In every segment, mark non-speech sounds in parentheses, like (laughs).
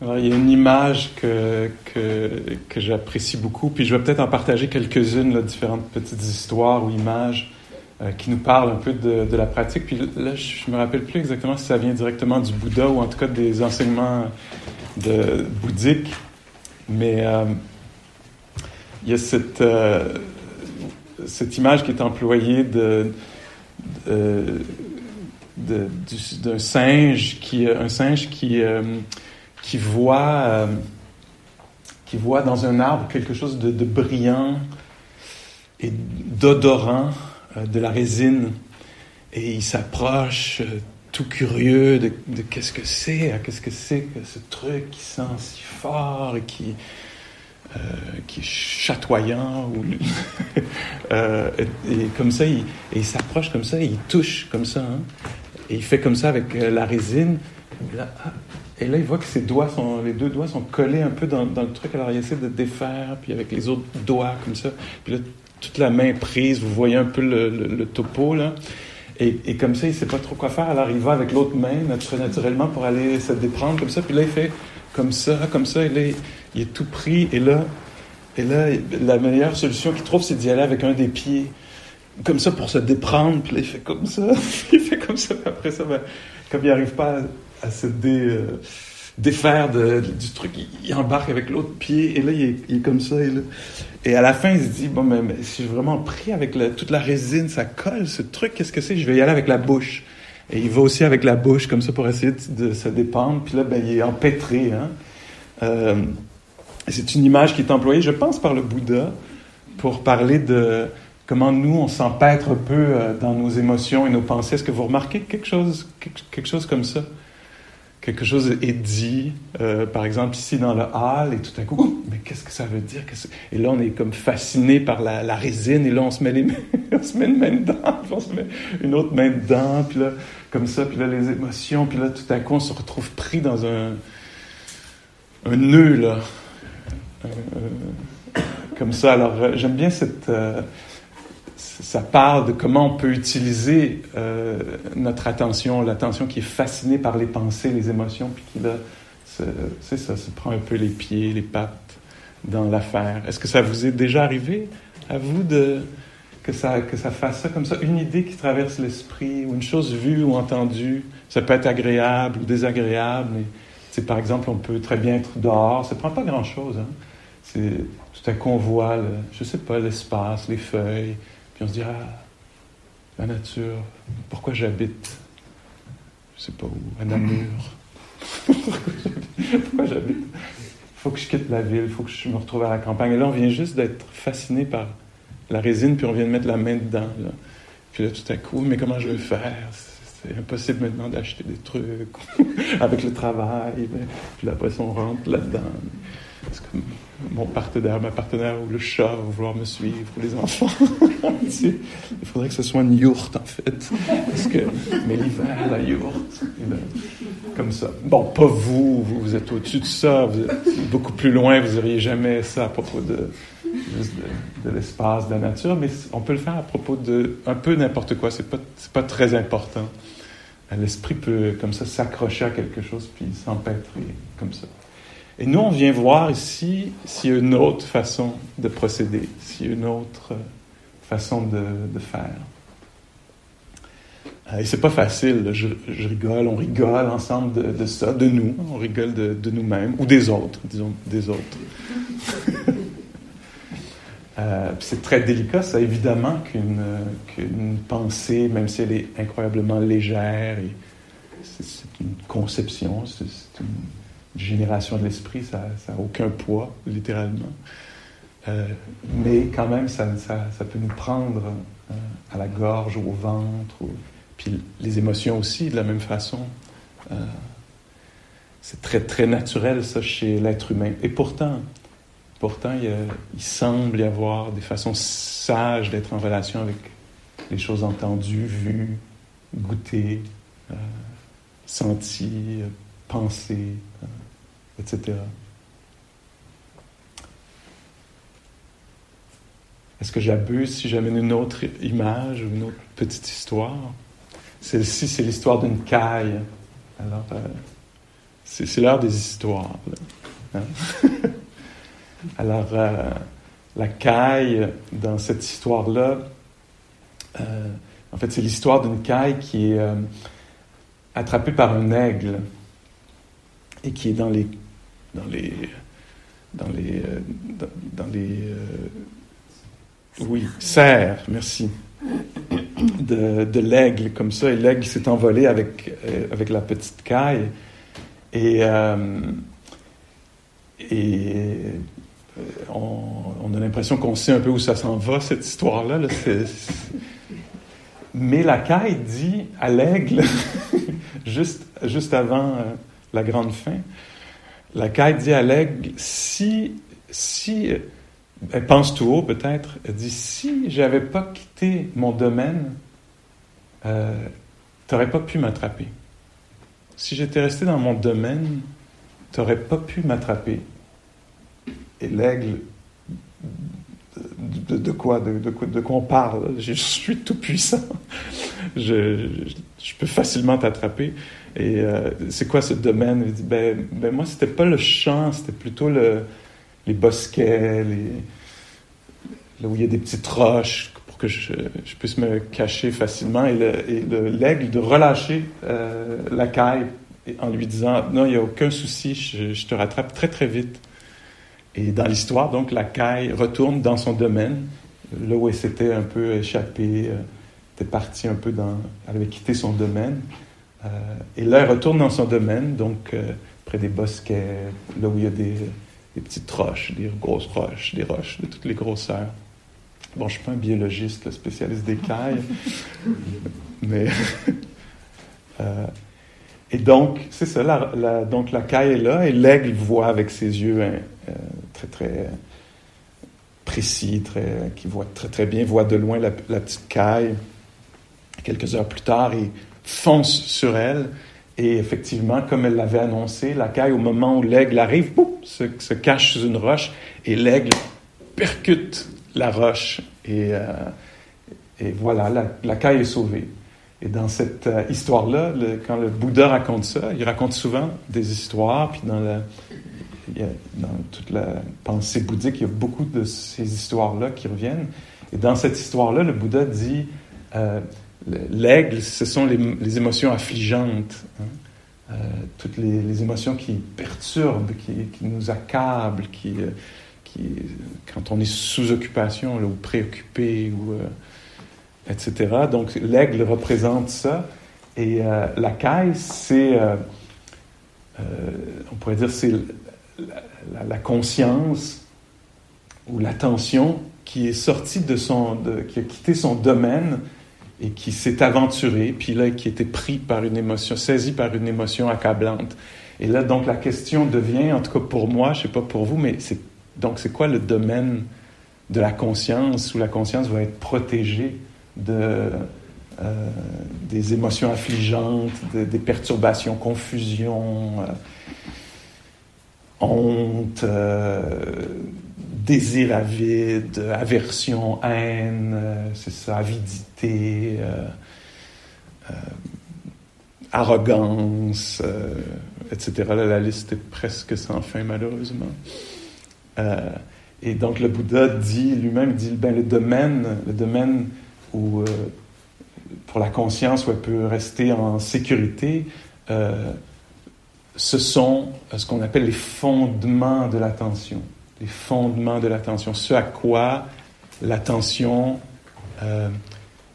Il y a une image que, que, que j'apprécie beaucoup, puis je vais peut-être en partager quelques-unes, différentes petites histoires ou images euh, qui nous parlent un peu de, la pratique. Puis là, je me rappelle plus exactement si ça vient directement du Bouddha ou en tout cas des enseignements bouddhiques, mais euh, il y a cette, euh, cette image qui est employée de, d'un singe qui, un singe qui qui voit, euh, qui voit dans un arbre quelque chose de, brillant et d'odorant euh, de la résine. Et il s'approche euh, tout curieux de, qu'est-ce que c'est, qu'est-ce que c'est ce truc qui sent si fort et qui, qui est chatoyant. Ou, (laughs) et, comme ça, il, s'approche comme ça, il touche comme ça. Hein. et il fait comme ça avec la résine. Là, ah, et là, il voit que ses doigts sont, les deux doigts sont collés un peu dans, le truc. Alors, il essaie de défaire, puis avec les autres doigts comme ça. Puis là, toute la main prise, vous voyez un peu le, topo, là. Et, comme ça, il sait pas trop quoi faire. Alors, il va avec l'autre main, naturellement, pour aller se déprendre comme ça. Puis là, il fait comme ça, comme ça. Et là, il est tout pris. Et là, et là la meilleure solution qu'il trouve, c'est d'y aller avec un des pieds. Comme ça, pour se déprendre. Puis là, il fait comme ça. (laughs) il fait comme ça. après ça, ben, comme il n'arrive pas à se euh, défaire du truc. Il, embarque avec l'autre pied et là, il est, comme ça. Et, à la fin, il se dit, bon, mais, si je vraiment pris avec toute la résine, ça colle, ce truc, qu'est-ce que c'est? Je vais y aller avec la bouche. Et il va aussi avec la bouche, comme ça, pour essayer de, se dépendre. Puis là, ben, il est empêtré. Hein? Euh, c'est une image qui est employée, je pense, par le Bouddha pour parler de comment nous, on s'empêtre un peu euh, dans nos émotions et nos pensées. Est-ce que vous remarquez quelque chose, quelque chose comme ça? Quelque chose est dit, euh, par exemple ici dans le hall, et tout à coup, mais qu'est-ce que ça veut dire? Et là, on est comme fasciné par la, résine, et là, on se met, les (laughs) on se met une main dedans, puis on se met une autre main dedans, puis là, comme ça, puis là, les émotions, puis là, tout à coup, on se retrouve pris dans un, un nœud, là. Euh, euh, comme ça. Alors, j'aime bien cette ça parle de comment on peut utiliser euh, notre attention, l'attention qui est fascinée par les pensées, les émotions, puis qui là, c'est ça, se prend un peu les pieds, les pattes dans l'affaire. Est-ce que ça vous est déjà arrivé à vous de que ça que ça fasse ça comme ça, une idée qui traverse l'esprit ou une chose vue ou entendue, ça peut être agréable ou désagréable. Mais, par exemple, on peut très bien être dehors, ça prend pas grand chose. Hein? C'est tout à coup on voit, je sais pas, l'espace, les feuilles puis on se dira, ah, la nature, pourquoi j'habite, je sais pas où, à Namur Pourquoi j'habite? Faut que je quitte la ville, il faut que je me retrouve à la campagne. Et là, on vient juste d'être fasciné par la résine, puis on vient de mettre la main dedans. Puis là, tout à coup, mais comment je vais faire? C'est impossible maintenant d'acheter des trucs (laughs) avec le travail. Puis après, on rentre là-dedans. Parce que mon partenaire, ma partenaire ou le chat va vouloir me suivre, ou les enfants. (laughs) Il faudrait que ce soit une yourte, en fait. Mais l'hiver, la yourte, comme ça. Bon, pas vous, vous, êtes au-dessus de ça, vous êtes beaucoup plus loin, vous n'auriez jamais ça à propos de, de, l'espace, de la nature, mais on peut le faire à propos de un peu n'importe quoi, c'est pas, pas très important. L'esprit peut, comme ça, s'accrocher à quelque chose, puis s'empêtrer, comme ça. Et nous, on vient voir ici s'il y a une autre façon de procéder, s'il y a une autre façon de, faire. Euh, et c'est pas facile, je, rigole, on rigole ensemble de, ça, de nous, on rigole de, nous-mêmes, ou des autres, disons, des autres. (laughs) euh, c'est très délicat, ça, évidemment, qu'une pensée, même si elle est incroyablement légère, c'est une conception, c'est une génération de l'esprit, ça n'a aucun poids, littéralement. Euh, mais quand même, ça, ça, ça, peut nous prendre euh, à la gorge, au ventre, puis les émotions aussi, de la même façon. Euh, c'est très, très naturel, ça, chez l'être humain. Et pourtant, pourtant il, semble y avoir des façons sages d'être en relation avec les choses entendues, vues, goûtées, senties, pensées etc. Est-ce que j'abuse si j'amène une autre image ou une autre petite histoire? Celle-ci, c'est l'histoire d'une caille. Alors, euh, C'est l'heure des histoires. Hein? (laughs) Alors, euh, la caille, dans cette histoire-là, euh, en fait, c'est l'histoire d'une caille qui est euh, attrapée par un aigle et qui est dans les. dans les. dans les. dans, les. oui, serres, merci. De, l'aigle, comme ça, et l'aigle s'est envolé avec, avec la petite caille. Et, et on, a l'impression qu'on sait un peu où ça s'en va, cette histoire-là. Mais la caille dit à l'aigle, (laughs) juste, juste avant euh, la grande fin, la caille dit à l'aigle, si, si, elle pense tout haut peut-être, elle dit, si j'avais pas quitté mon domaine, euh, tu n'aurais pas pu m'attraper. Si j'étais resté dans mon domaine, tu n'aurais pas pu m'attraper. Et l'aigle, de, quoi, de, de, quoi on parle? Je suis tout puissant. Je, peux facilement t'attraper. Et euh, c'est quoi ce domaine? Il dit ben, ben moi, c'était pas le champ, c'était plutôt le, les bosquets, là où il y a des petites roches pour que je, puisse me cacher facilement. Et l'aigle de relâcher euh, la caille en lui disant non, il n'y a aucun souci, je, je te rattrape très très vite. Et dans l'histoire, donc, la caille retourne dans son domaine, là où elle s'était un peu échappée, euh, était partie un peu dans. Elle avait quitté son domaine. Euh, et là, elle retourne dans son domaine, donc euh, près des bosquets, là où il y a des, petites roches, des grosses roches, des roches de toutes les grosseurs. Bon, je ne suis pas un biologiste, le spécialiste des cailles, (laughs) mais. (laughs) et donc, c'est ça, la, donc la caille est là, et l'aigle voit avec ses yeux hein, très, très précis, très, qui voit très, très bien, voit de loin la, petite caille. Quelques heures plus tard, il fonce sur elle. Et effectivement, comme elle l'avait annoncé, la caille, au moment où l'aigle arrive, se, se, cache sous une roche et l'aigle percute la roche. Et, euh, et voilà, la, la, caille est sauvée. Et dans cette euh, histoire-là, quand le Bouddha raconte ça, il raconte souvent des histoires, puis dans la, dans toute la pensée bouddhique, il y a beaucoup de ces histoires-là qui reviennent. Et dans cette histoire-là, le Bouddha dit euh, l'aigle, ce sont les, émotions affligeantes, hein. euh, toutes les, émotions qui perturbent, qui, nous accablent, euh, qui, quand on est sous occupation ou préoccupé, ou, etc. Donc l'aigle représente ça. Et la caille, c'est, on pourrait dire, c'est la, conscience ou l'attention qui est sortie de son, qui a quitté son domaine et qui s'est aventuré, puis là, qui était pris par une émotion, saisi par une émotion accablante. Et là, donc, la question devient, en tout cas pour moi, je sais pas pour vous, mais c'est, donc, c'est quoi le domaine de la conscience où la conscience va être protégée euh, des émotions affligeantes, des perturbations, confusion, euh, honte, euh, désir avide, aversion, haine, euh, c'est ça, avidité, euh, arrogance, etc. la liste est presque sans fin, malheureusement. et donc le Bouddha dit lui-même, dit ben, le domaine, le domaine où pour la conscience où elle peut rester en sécurité, ce sont ce qu'on appelle les fondements de l'attention. Les fondements de l'attention. Ce à quoi l'attention euh,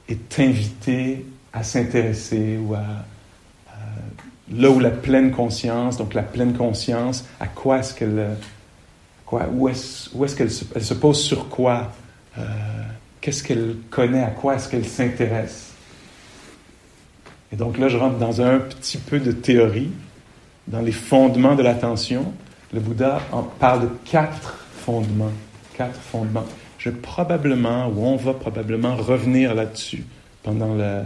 est invitée à s'intéresser ou à, là où la pleine conscience, donc la pleine conscience, à quoi est-ce qu'elle, quoi, où est-ce, est-ce qu'elle se, pose sur quoi, euh, qu'est-ce qu'elle connaît, à quoi est-ce qu'elle s'intéresse. Et donc là, je rentre dans un petit peu de théorie dans les fondements de l'attention, le Bouddha en parle de quatre fondements. Quatre fondements. Je probablement, ou on va probablement revenir là-dessus pendant la,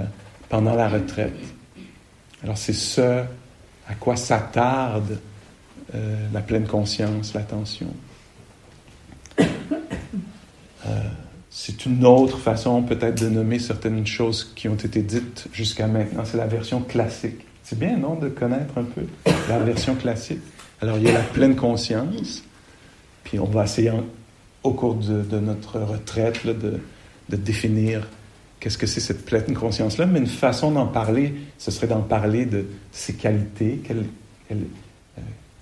pendant la retraite. Alors c'est ce à quoi s'attarde euh, la pleine conscience, l'attention. (coughs) Euh, c'est une autre façon peut-être de nommer certaines choses qui ont été dites jusqu'à maintenant. C'est la version classique C'est bien, non, de connaître un peu la version classique? Alors, il y a la pleine conscience, puis on va essayer au cours de, notre retraite de, définir qu'est-ce que c'est cette pleine conscience-là, mais une façon d'en parler, ce serait d'en parler de ses qualités, euh,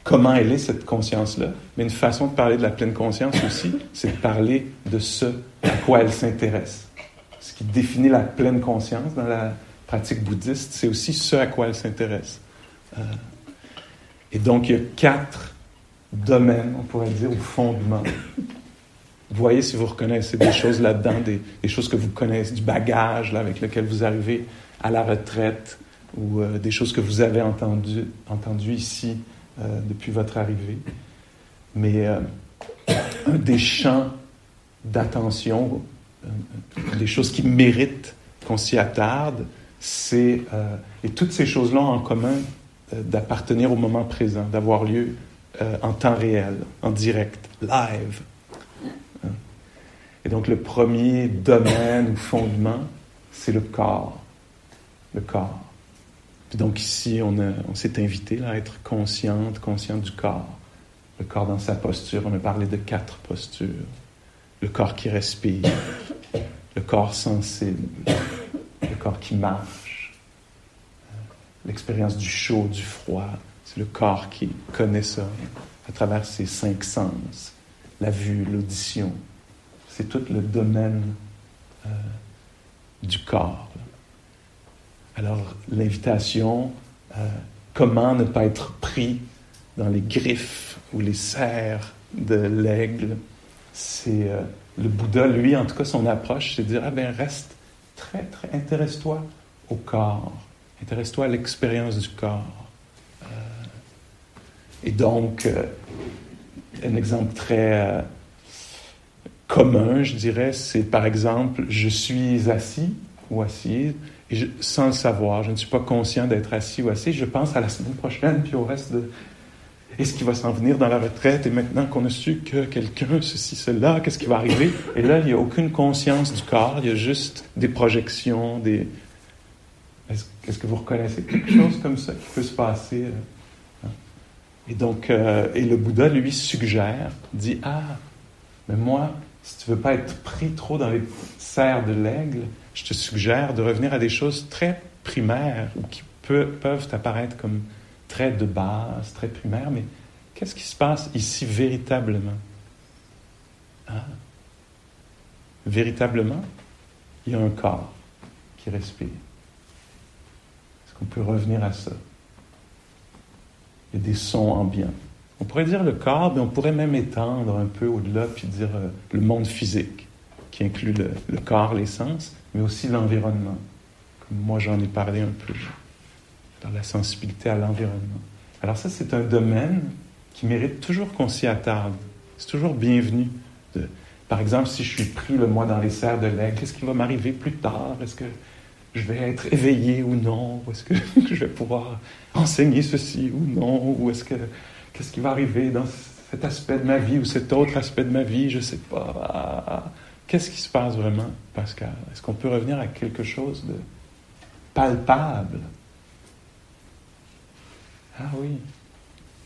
comment elle est cette conscience-là, mais une façon de parler de la pleine conscience aussi, c'est de parler de ce à quoi elle s'intéresse. Ce qui définit la pleine conscience dans la pratique bouddhiste, c'est aussi ce à quoi elle s'intéresse. Euh, et donc, il y a quatre domaines, on pourrait dire, ou fondements voyez si vous reconnaissez des choses là-dedans, des, choses que vous connaissez, du bagage avec lequel vous arrivez à la retraite ou euh, des choses que vous avez entendues entendu ici euh, depuis votre arrivée. Mais euh, un des champs d'attention, des choses qui méritent qu'on s'y attarde, c'est, et toutes ces choses-là en commun d'appartenir au moment présent, d'avoir lieu en temps réel, en direct, live. Et donc le premier domaine ou fondement, c'est le corps. Le corps. Puis donc ici, on, s'est invité à être consciente, conscient du corps. Le corps dans sa posture. On a parlé de quatre postures. Le corps qui respire, le corps sensible, le corps qui marche, l'expérience du chaud, du froid. C'est le corps qui connaît ça à travers ses cinq sens, la vue, l'audition, c'est tout le domaine euh, du corps. Alors, l'invitation, euh, comment ne pas être pris dans les griffes ou les serres de l'aigle, c'est euh, le Bouddha, lui, en tout cas, son approche, c'est de dire, ah ben, reste très, très, intéresse-toi au corps, intéresse-toi à l'expérience du corps. et donc, un exemple très commun, je dirais, c'est par exemple, je suis assis ou assise, et sans le savoir, je ne suis pas conscient d'être assis ou assis, je pense à la semaine prochaine, puis au reste de... Est-ce qui va s'en venir dans la retraite? Et maintenant qu'on a su que quelqu'un, ceci, cela, qu'est-ce qui va arriver? Et là, il n'y a aucune conscience du corps, il y a juste des projections, des... Est-ce que vous reconnaissez quelque chose comme ça qui peut se passer? Euh, hein? Et donc, euh, et le Bouddha, lui, suggère, dit, ah, mais moi, si tu veux pas être pris trop dans les serres de l'aigle, je te suggère de revenir à des choses très primaires ou qui peuvent apparaître comme très de base, très primaires, mais qu'est-ce qui se passe ici véritablement? Hein? Véritablement, il y a un corps qui respire. Qu'on peut revenir à ça? Il y a des sons ambiants. On pourrait dire le corps, mais on pourrait même étendre un peu au-delà, puis dire euh, le monde physique, qui inclut le, corps, les sens, mais aussi l'environnement. Moi j'en ai parlé un peu, dans la sensibilité à l'environnement. Alors ça, c'est un domaine qui mérite toujours qu'on s'y attarde. C'est toujours bienvenu. Par exemple, si je suis pris le mois dans les serres de l'aigle, qu'est-ce qui va m'arriver plus tard? Est-ce que je vais être éveillé ou non? Ou est-ce que (laughs) je vais pouvoir enseigner ceci ou non? Ou est-ce que Qu'est-ce qui va arriver dans cet aspect de ma vie ou cet autre aspect de ma vie? Je ne sais pas. Qu'est-ce qui se passe vraiment, Pascal? Est-ce qu'on peut revenir à quelque chose de palpable? Ah oui,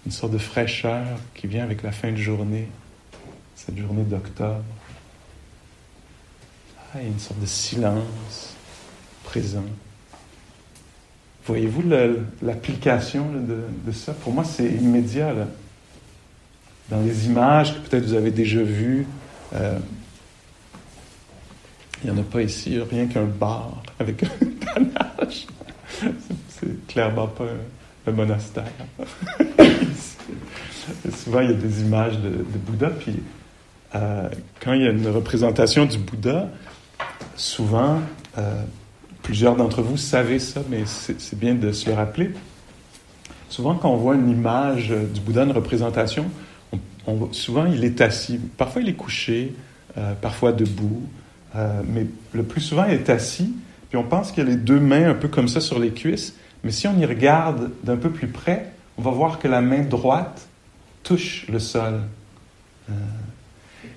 une sorte de fraîcheur qui vient avec la fin de journée, cette journée d'octobre. Ah, une sorte de silence présent. Voyez-vous l'application de, ça? Pour moi, c'est immédiat. Dans les images que peut-être vous avez déjà vues, euh, il n'y en a pas ici, rien qu'un bar avec (laughs) un panache. C'est clairement pas un, monastère. (laughs) Souvent, il y a des images de, Bouddha, puis euh, quand il y a une représentation du Bouddha, souvent, euh, Plusieurs d'entre vous savez ça, mais c'est bien de se le rappeler. Souvent, quand on voit une image du Bouddha, une représentation, on, souvent il est assis. Parfois, il est couché, euh, parfois debout, euh, mais le plus souvent, il est assis. Puis on pense qu'il a les deux mains un peu comme ça sur les cuisses. Mais si on y regarde d'un peu plus près, on va voir que la main droite touche le sol. Euh,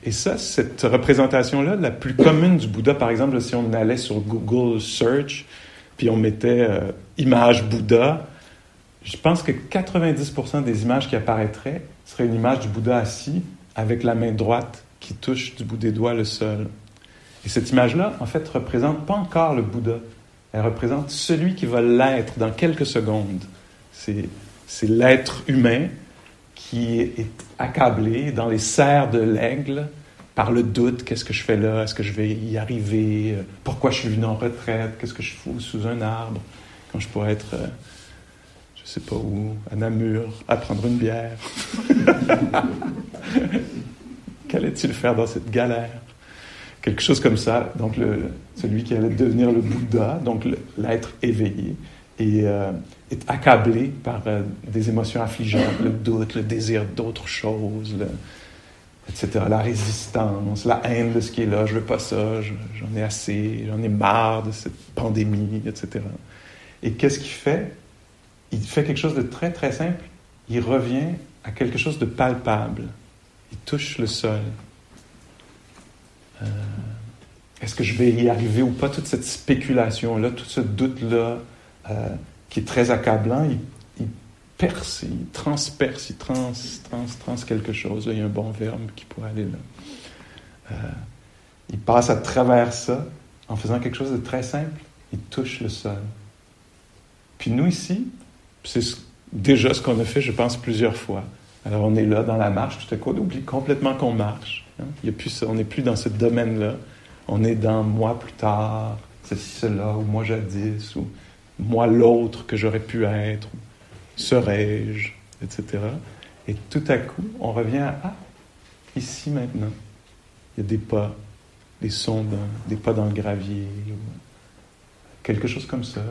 et ça, cette représentation-là, la plus commune du Bouddha, par exemple, si on allait sur Google Search, puis on mettait euh, image Bouddha, je pense que 90% des images qui apparaîtraient seraient une image du Bouddha assis avec la main droite qui touche du bout des doigts le sol. Et cette image-là, en fait, représente pas encore le Bouddha. Elle représente celui qui va l'être dans quelques secondes. C'est, c'est l'être humain qui est accablé dans les serres de l'aigle par le doute. Qu'est-ce que je fais là? Est-ce que je vais y arriver? Pourquoi je suis venu en retraite? Qu'est-ce que je fous sous un arbre? Quand je pourrais être, euh, je sais pas où, à Namur, à prendre une bière? (laughs) Qu'allait-il faire dans cette galère? Quelque chose comme ça. Donc, celui qui allait devenir le Bouddha, donc l'être éveillé, et euh, est accablé par euh, des émotions affligeantes, le doute, le désir d'autre chose, etc. La résistance, la haine de ce qui est là, je veux pas ça, j'en ai assez, j'en ai marre de cette pandémie, etc. Et qu'est-ce qu'il fait? Il fait quelque chose de très, très simple. Il revient à quelque chose de palpable il touche le sol. Euh, est-ce que je vais y arriver ou pas? Toute cette spéculation-là, tout ce doute-là, euh, qui est très accablant, il, perce, il transperce, il trans, trans, trans quelque chose. il y a un bon verbe qui pourrait aller là. Euh, il passe à travers ça en faisant quelque chose de très simple. Il touche le sol. Puis nous ici, c'est déjà ce qu'on a fait, je pense, plusieurs fois. Alors on est là dans la marche, tout à coup on oublie complètement qu'on marche. Hein. Il y a plus on n'est plus dans ce domaine-là. On est dans moi plus tard, ceci, cela, ou moi jadis, ou moi l'autre que j'aurais pu être, serais-je, etc. Et tout à coup, on revient à ah, ici maintenant. Il y a des pas, des sons, des pas dans le gravier, quelque chose comme ça,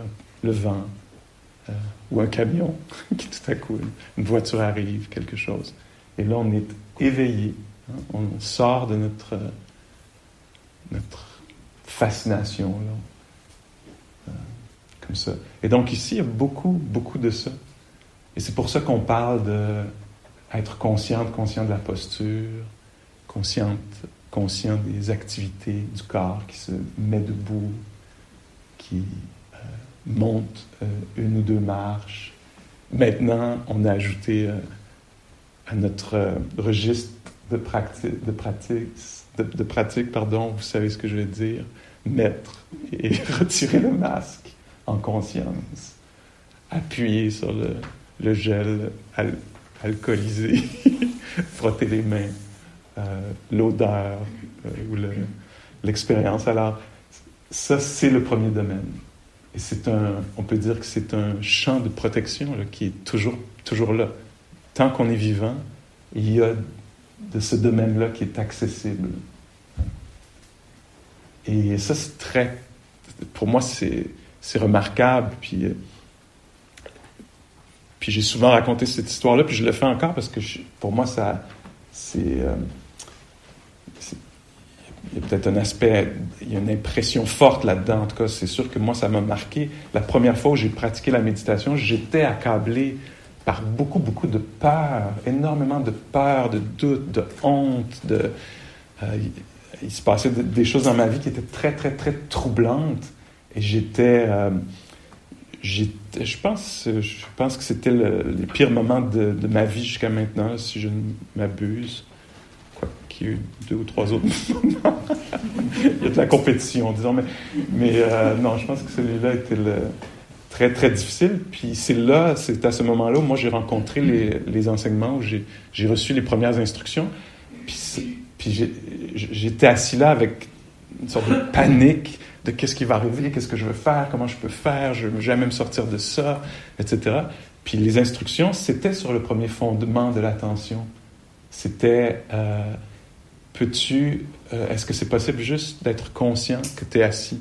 le vent, euh, ou un camion, (laughs) qui tout à coup, une voiture arrive, quelque chose. Et là, on est éveillé. Hein. On sort de notre, notre fascination. Là. Euh, ça. Et donc ici, il y a beaucoup, beaucoup de ça. Et c'est pour ça qu'on parle de être consciente, conscient de la posture, consciente, conscient des activités du corps qui se met debout, qui monte euh, une ou deux marches. Maintenant, on a ajouté euh, à notre euh, registre de, pratique, de, pratique, pardon, vous savez ce que je vais dire, mettre et (laughs) retirer le masque en conscience, appuyer sur le, gel alcoolisé, (laughs) frotter les mains, l'odeur ou l'expérience. Alors, ça, c'est le premier domaine. Et c'est un, on peut dire que c'est un champ de protection qui est toujours, toujours là. Tant qu'on est vivant, il y a de ce domaine-là qui est accessible. Et ça, c'est très, pour moi, c'est, c'est remarquable. Puis, puis j'ai souvent raconté cette histoire-là, puis je le fais encore parce que pour moi, ça, c'est, euh, il y a peut-être un aspect, il y a une impression forte là-dedans. En tout cas, c'est sûr que moi, ça m'a marqué. La première fois où j'ai pratiqué la méditation, j'étais accablé par beaucoup, beaucoup de peur, énormément de peur, de doute, de honte. De, euh, il, se passait des choses dans ma vie qui étaient très, très, très troublantes. Et j'étais, euh, je pense, je pense que c'était le, les pires moments de, ma vie jusqu'à maintenant, si je ne m'abuse qu'il y a eu deux ou trois autres (laughs) moments. Il y a de la compétition, disons, mais, mais euh, non, je pense que celui-là était très, très difficile. Puis c'est là, c'est à ce moment-là où moi j'ai rencontré les, les, enseignements, où j'ai reçu les premières instructions. Puis, puis j'étais assis là avec une sorte de panique de qu'est-ce qui va arriver, qu'est-ce que je veux faire, comment je peux faire, je veux jamais me sortir de ça, etc. Puis les instructions, c'était sur le premier fondement de l'attention. C'était euh, peux-tu, euh, est-ce que c'est possible juste d'être conscient que tu es assis?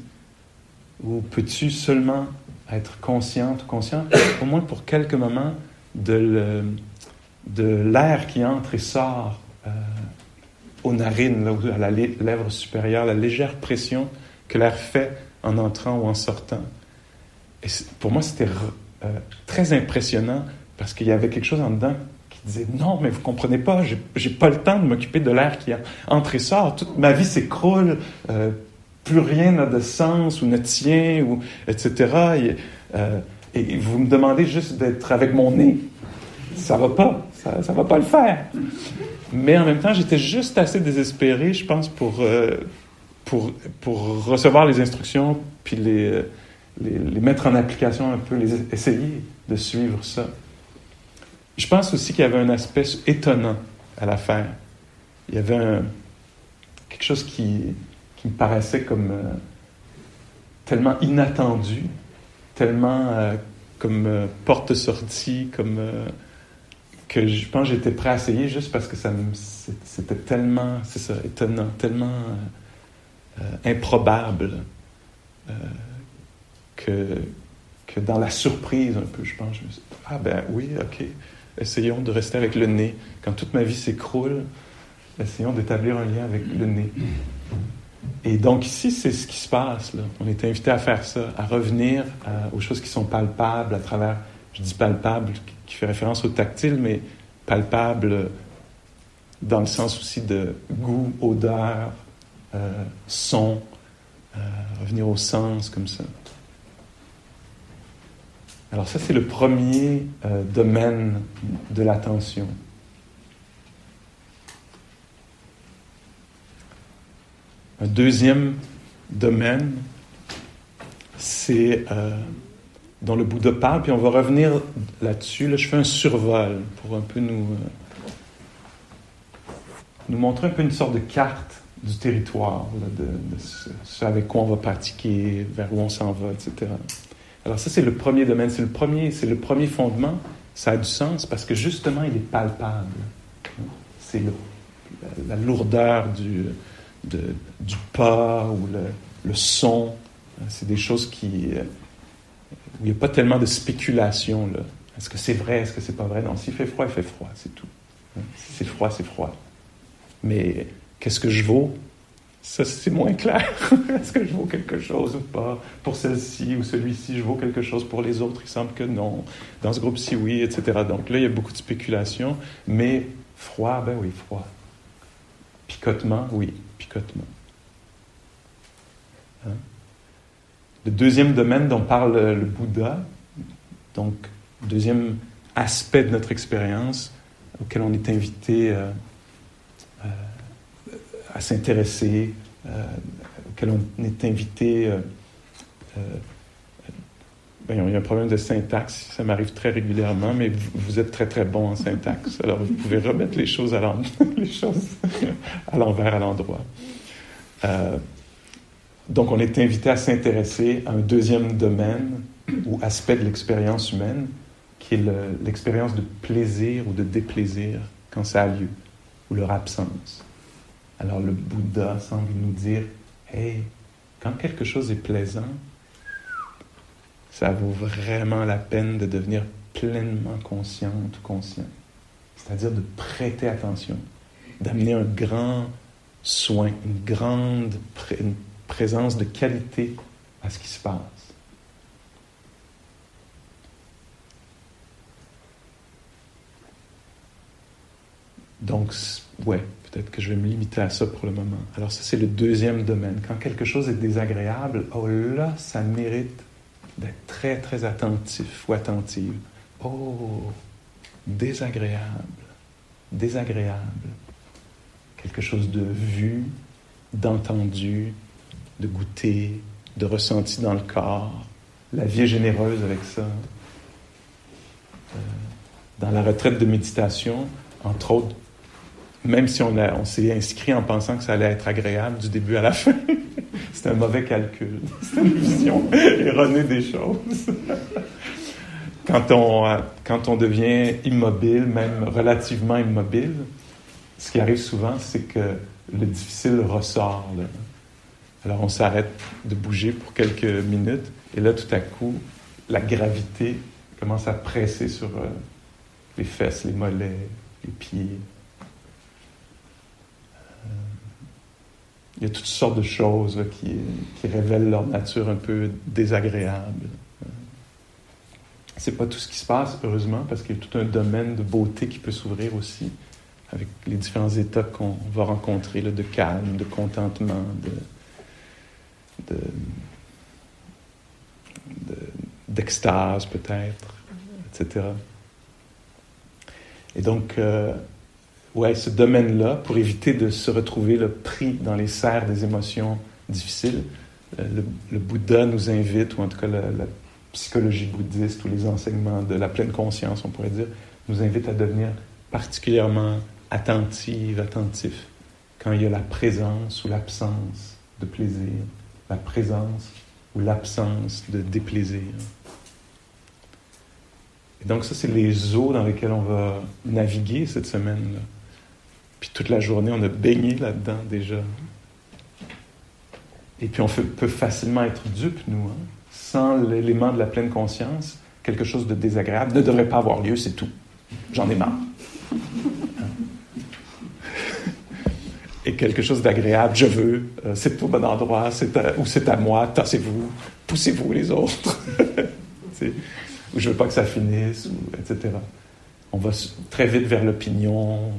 Ou peux-tu seulement être consciente, conscient, au moins pour quelques moments, de, l'air qui entre et sort euh, aux narines, à la lèvre supérieure, la légère pression que l'air fait en entrant ou en sortant. Et pour moi, c'était très impressionnant parce qu'il y avait quelque chose en dedans disait non, mais vous comprenez pas, j'ai pas le temps de m'occuper de l'air qui entre et sort. Toute ma vie s'écroule, euh, plus rien n'a de sens ou ne tient, ou, etc. Euh, Et vous me demandez juste d'être avec mon nez. Ça va pas. Ça, ne va pas le faire. Mais en même temps, j'étais juste assez désespéré, je pense, pour, euh, pour, recevoir les instructions, puis les, les, les, mettre en application un peu, les essayer de suivre ça. Je pense aussi qu'il y avait un aspect étonnant à l'affaire. Il y avait quelque chose qui, qui me paraissait comme euh, tellement inattendu, tellement euh, comme euh, porte-sortie, comme que je pense que j'étais prêt à essayer juste parce que ça c'était tellement, c'est ça, étonnant, tellement improbable que, que dans la surprise un peu, je pense, je me ah ben oui, ok, essayons de rester avec le nez. Quand toute ma vie s'écroule, essayons d'établir un lien avec le nez. Et donc ici, c'est ce qui se passe. On est invité à faire ça, à revenir aux choses qui sont palpables à travers, je dis palpable, qui fait référence au tactile, mais palpable dans le sens aussi de goût, odeur, euh, son, euh, revenir au sens comme ça. Alors ça, c'est le premier euh, domaine de l'attention. Un deuxième domaine, c'est dans le Bouddha parle, puis on va revenir là-dessus. Là, je fais un survol pour un peu nous, nous montrer un peu une sorte de carte du territoire, de, ce, avec quoi on va pratiquer, vers où on s'en va, etc. Alors ça, c'est le premier domaine, c'est le premier, le premier fondement. Ça a du sens parce que justement, il est palpable. C'est la lourdeur du, du pas ou le, son. C'est des choses qui, où il n'y a pas tellement de spéculation. Est-ce que c'est vrai, est-ce que c'est pas vrai? Non, s'il fait froid, il fait froid, c'est tout. Si c'est froid, c'est froid. Mais qu'est-ce que je vaux? Ça, c'est moins clair. (laughs) est-ce que je vaux quelque chose ou pas? Pour celle-ci ou celui-ci, je vaux quelque chose. Pour les autres, il semble que non. Dans ce groupe-ci, oui, etc. Donc là, il y a beaucoup de spéculation. Mais froid, ben oui, froid. Picotement, oui picotement. Hein? Le deuxième domaine dont parle le Bouddha, donc deuxième aspect de notre expérience auquel on est invité euh, à s'intéresser, euh, auquel on est invité ben, il y a un problème de syntaxe, ça m'arrive très régulièrement, mais vous, êtes très très bon en syntaxe, alors vous pouvez remettre (laughs) les choses à l'envers, à l'endroit. Euh, donc on est invité à s'intéresser à un deuxième domaine ou aspect de l'expérience humaine, qui est l'expérience de plaisir ou de déplaisir quand ça a lieu, ou leur absence. Alors le Bouddha semble nous dire, hey, quand quelque chose est plaisant, ça vaut vraiment la peine de devenir pleinement consciente ou conscient. C'est-à-dire de prêter attention, d'amener un grand soin, une grande présence de qualité à ce qui se passe. Donc, ouais, peut-être que je vais me limiter à ça pour le moment. Alors ça, c'est le deuxième domaine. Quand quelque chose est désagréable, oh là, ça mérite d'être très, très attentif ou attentive. Oh, désagréable, désagréable. Quelque chose de vu, d'entendu, de goûté, de ressenti dans le corps. La vie est généreuse avec ça. Euh, dans la retraite de méditation, entre autres, même si on, on s'est inscrit en pensant que ça allait être agréable du début à la (laughs) fin, c'est un mauvais calcul. (laughs) C'est une vision erronée des choses. quand, on, quand on devient immobile, même relativement immobile, ce qui arrive souvent, c'est que le difficile ressort. Alors on s'arrête de bouger pour quelques minutes, et là, tout à coup, la gravité commence à presser sur euh, les fesses, les mollets, les pieds. Il y a toutes sortes de choses qui, révèlent leur nature un peu désagréable. C'est pas tout ce qui se passe, heureusement, parce qu'il y a tout un domaine de beauté qui peut s'ouvrir aussi, avec les différents états qu'on va rencontrer, là, de calme, de contentement, de, d'extase peut-être, etc. Et donc, euh, ouais, ce domaine-là, pour éviter de se retrouver le pris dans les serres des émotions difficiles, euh, le, Bouddha nous invite, ou en tout cas la, psychologie bouddhiste ou les enseignements de la pleine conscience, on pourrait dire, nous invite à devenir particulièrement attentive, attentif, quand il y a la présence ou l'absence de plaisir, la présence ou l'absence de déplaisir. Et donc ça, c'est les eaux dans lesquelles on va naviguer cette semaine-là. Puis toute la journée, on a baigné là-dedans déjà. Et puis on peut facilement être dupe, nous. Hein. Sans l'élément de la pleine conscience, quelque chose de désagréable ne devrait pas avoir lieu, c'est tout. J'en ai marre. (laughs) Et quelque chose d'agréable, je veux, euh, c'est au bon endroit, c'est ou c'est à moi, tassez-vous, poussez-vous les autres. (laughs) ou je veux pas que ça finisse, etc. On va très vite vers l'opinion,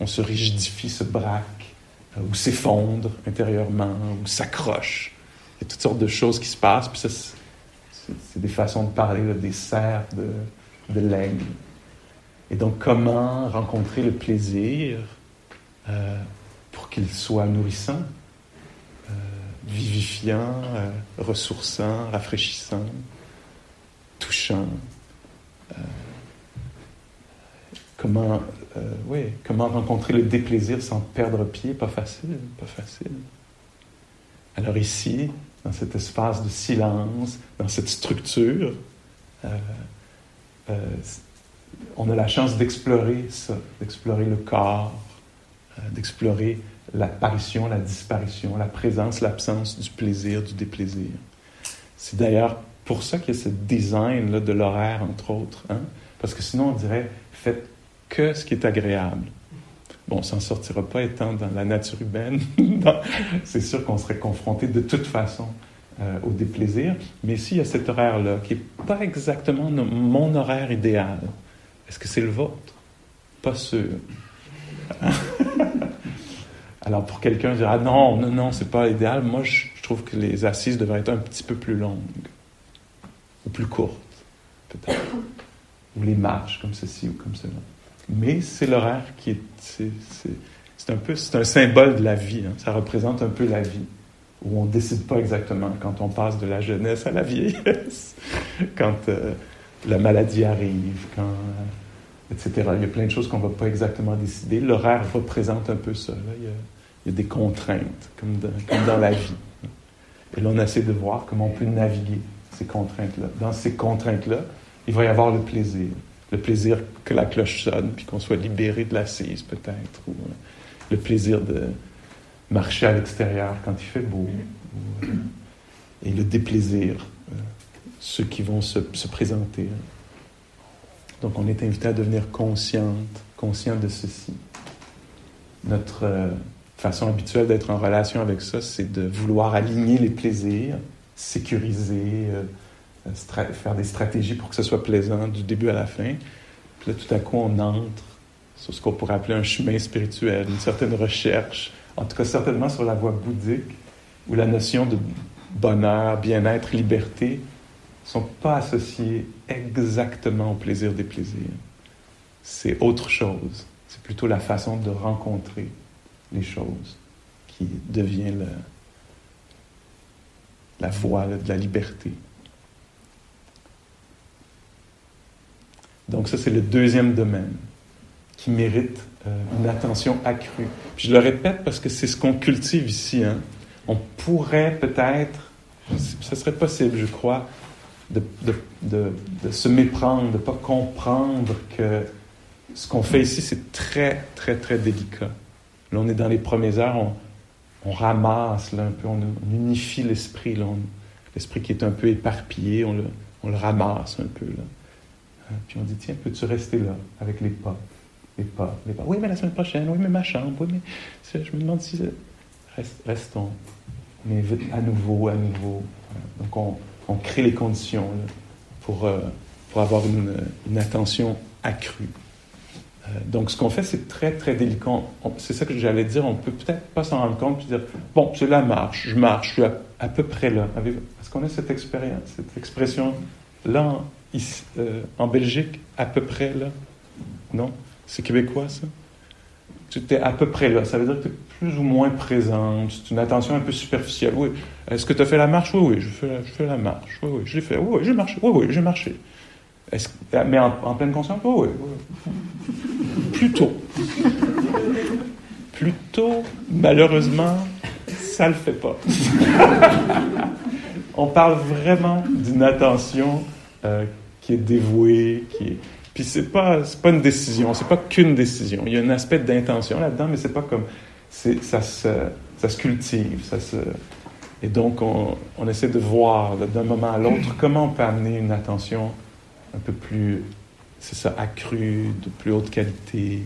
on se rigidifie, se braque, euh, ou s'effondre intérieurement, ou s'accroche. Il y a toutes sortes de choses qui se passent, puis ça, c'est des façons de parler, des serres de, de. Et donc, comment rencontrer le plaisir euh, pour qu'il soit nourrissant, euh, vivifiant, ressourçant, rafraîchissant, touchant Comment, oui, comment rencontrer le déplaisir sans perdre pied? Pas facile, pas facile. Alors ici, dans cet espace de silence, dans cette structure, on a la chance d'explorer ça, d'explorer le corps, euh, d'explorer l'apparition, la disparition, la présence, l'absence du plaisir, du déplaisir. C'est d'ailleurs pour ça qu'il y a ce design là, de l'horaire, entre autres. Hein? Parce que sinon, on dirait, faites que ce qui est agréable. Bon, on s'en sortira pas étant dans la nature humaine. (laughs) C'est sûr qu'on serait confronté de toute façon euh, au déplaisir. Mais s'il y a cet horaire-là, qui n'est pas exactement mon horaire idéal, est-ce que c'est le vôtre? Pas sûr. (laughs) Alors pour quelqu'un dire ah non non non c'est pas idéal, moi je, trouve que les assises devraient être un petit peu plus longues ou plus courtes peut-être ou les marches comme ceci ou comme cela. Mais c'est l'horaire qui est c'est un peu c'est un symbole de la vie. Hein. Ça représente un peu la vie où on décide pas exactement quand on passe de la jeunesse à la vieillesse, (laughs) quand euh, la maladie arrive, quand euh, etc. Il y a plein de choses qu'on ne va pas exactement décider. L'horaire représente un peu ça. Il, y a, des contraintes, comme, dans la vie. Et là, on essaie de voir comment on peut naviguer ces contraintes-là. Dans ces contraintes-là, il va y avoir le plaisir. Le plaisir que la cloche sonne, puis qu'on soit libéré de l'assise, peut-être. Ou euh, le plaisir de marcher à l'extérieur quand il fait beau. Euh, et le déplaisir, euh, ceux qui vont se, se présenter. Donc on est invité à devenir consciente, conscient de ceci. Notre façon habituelle d'être en relation avec ça, c'est de vouloir aligner les plaisirs, sécuriser, faire des stratégies pour que ce soit plaisant du début à la fin. Puis là, tout à coup, on entre sur ce qu'on pourrait appeler un chemin spirituel, une certaine recherche, en tout cas certainement sur la voie bouddhique, où la notion de bonheur, bien-être, liberté sont pas associés exactement au plaisir des plaisirs. C'est autre chose. C'est plutôt la façon de rencontrer les choses qui devient la voie de la liberté. Donc ça, c'est le deuxième domaine qui mérite euh, une attention accrue. je le répète parce que c'est ce qu'on cultive ici. Hein. On pourrait peut-être, ce serait possible, je crois, de, se méprendre, de ne pas comprendre que ce qu'on fait ici, c'est très, très, très délicat. Là, on est dans les premières heures, on, ramasse un peu, on, unifie l'esprit, l'esprit qui est un peu éparpillé, on le, on le ramasse un peu. Là. Hein, puis on dit, tiens, peux-tu rester là avec les pas, les pas, les pas. Oui, mais la semaine prochaine, oui, mais ma chambre, oui, mais je me demande si... restons. On invite à nouveau, à nouveau. Donc on, on crée les conditions pour, euh, pour avoir une, attention accrue. Euh, donc, ce qu'on fait, c'est très, très délicat. C'est ça que j'allais dire. On peut peut-être pas s'en rendre compte et dire Bon, c'est la marche, je marche, je suis à, peu près là. Est-ce qu'on a cette expérience, cette expression Euh, en, Belgique, à peu près là. Non? C'est québécois, ça? Tu es à peu près là. Ça veut dire que tu es plus ou moins présente. C'est une attention un peu superficielle. Oui. Est-ce que tu as fait la marche? Oui, oui, je fais la, je marche. Oui, oui, j'ai fait. Oui, oui, j'ai marché. Oui, oui, j'ai marché. mais en, pleine conscience? Oui, oui. Plutôt. Plutôt, malheureusement, ça le fait pas. (laughs) On parle vraiment d'une attention euh, qui est dévouée, qui est... Puis c'est pas, pas une décision, c'est pas qu'une décision. Il y a un aspect d'intention là-dedans, mais c'est pas comme... Ça se, ça se cultive, ça se... Et donc, on, on essaie de voir d'un moment à l'autre (clears throat) comment on peut amener une attention un peu plus, c'est ça, accrue, de plus haute qualité,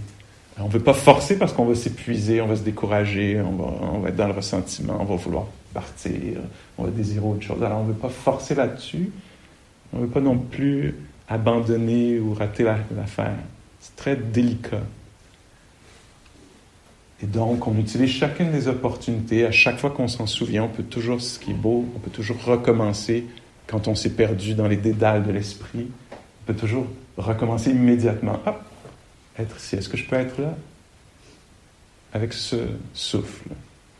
on ne veut pas forcer parce qu'on va s'épuiser, on va se décourager, on va, on va, être dans le ressentiment, on va vouloir partir, on va désirer autre chose. Alors on ne veut pas forcer là-dessus, on ne veut pas non plus abandonner ou rater l'affaire. C'est très délicat. Et donc, on utilise chacune des opportunités. À chaque fois qu'on s'en souvient, on peut toujours, ce qui est beau, on peut toujours recommencer quand on s'est perdu dans les dédales de l'esprit. On peut toujours recommencer immédiatement. Hop, être ici. Est-ce que je peux être là? Avec ce souffle?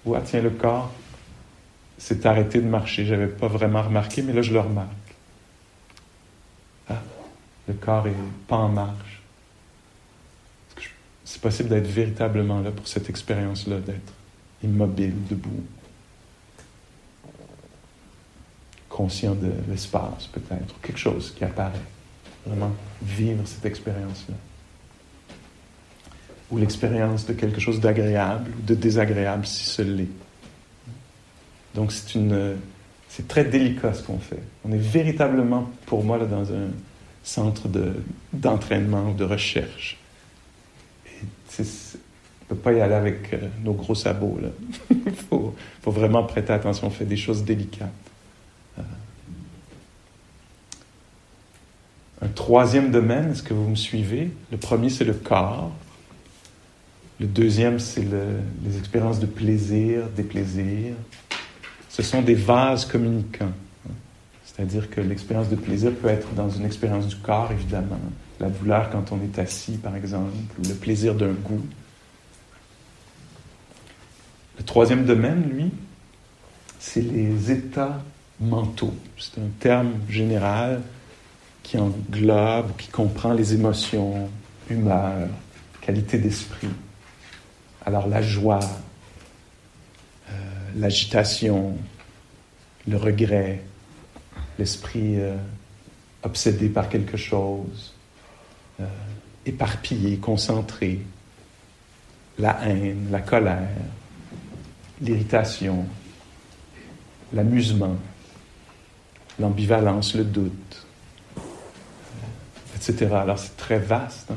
Ou, ah tiens, le corps s'est arrêté de marcher. Je n'avais pas vraiment remarqué, mais là, je le remarque. Le corps est pas en marche. C'est possible d'être véritablement là pour cette expérience-là, d'être immobile, debout, conscient de l'espace peut-être, quelque chose qui apparaît. Vraiment vivre cette expérience-là? Ou l'expérience de quelque chose d'agréable ou de désagréable si ce l'est. Donc c'est une, c'est très délicat ce qu'on fait. On est véritablement, pour moi, là, dans un centre de, d'entraînement ou de recherche. On ne peut pas y aller avec euh, nos gros sabots. Il (laughs) faut, vraiment prêter attention. On fait des choses délicates. Euh, un troisième domaine, est-ce que vous me suivez? Le premier, c'est le corps. Le deuxième, c'est les expériences de plaisir, des plaisirs. Ce sont des vases communicants. C'est-à-dire que l'expérience de plaisir peut être dans une expérience du corps, évidemment. La douleur quand on est assis, par exemple, ou le plaisir d'un goût. Le troisième domaine, lui, c'est les états mentaux. C'est un terme général qui englobe, qui comprend les émotions, humeur, qualité d'esprit. Alors la joie, euh, l'agitation, le regret, l'esprit euh, obsédé par quelque chose, euh, éparpillé, concentré, la haine, la colère, l'irritation, l'amusement, l'ambivalence, le doute, etc. Alors c'est très vaste. Hein.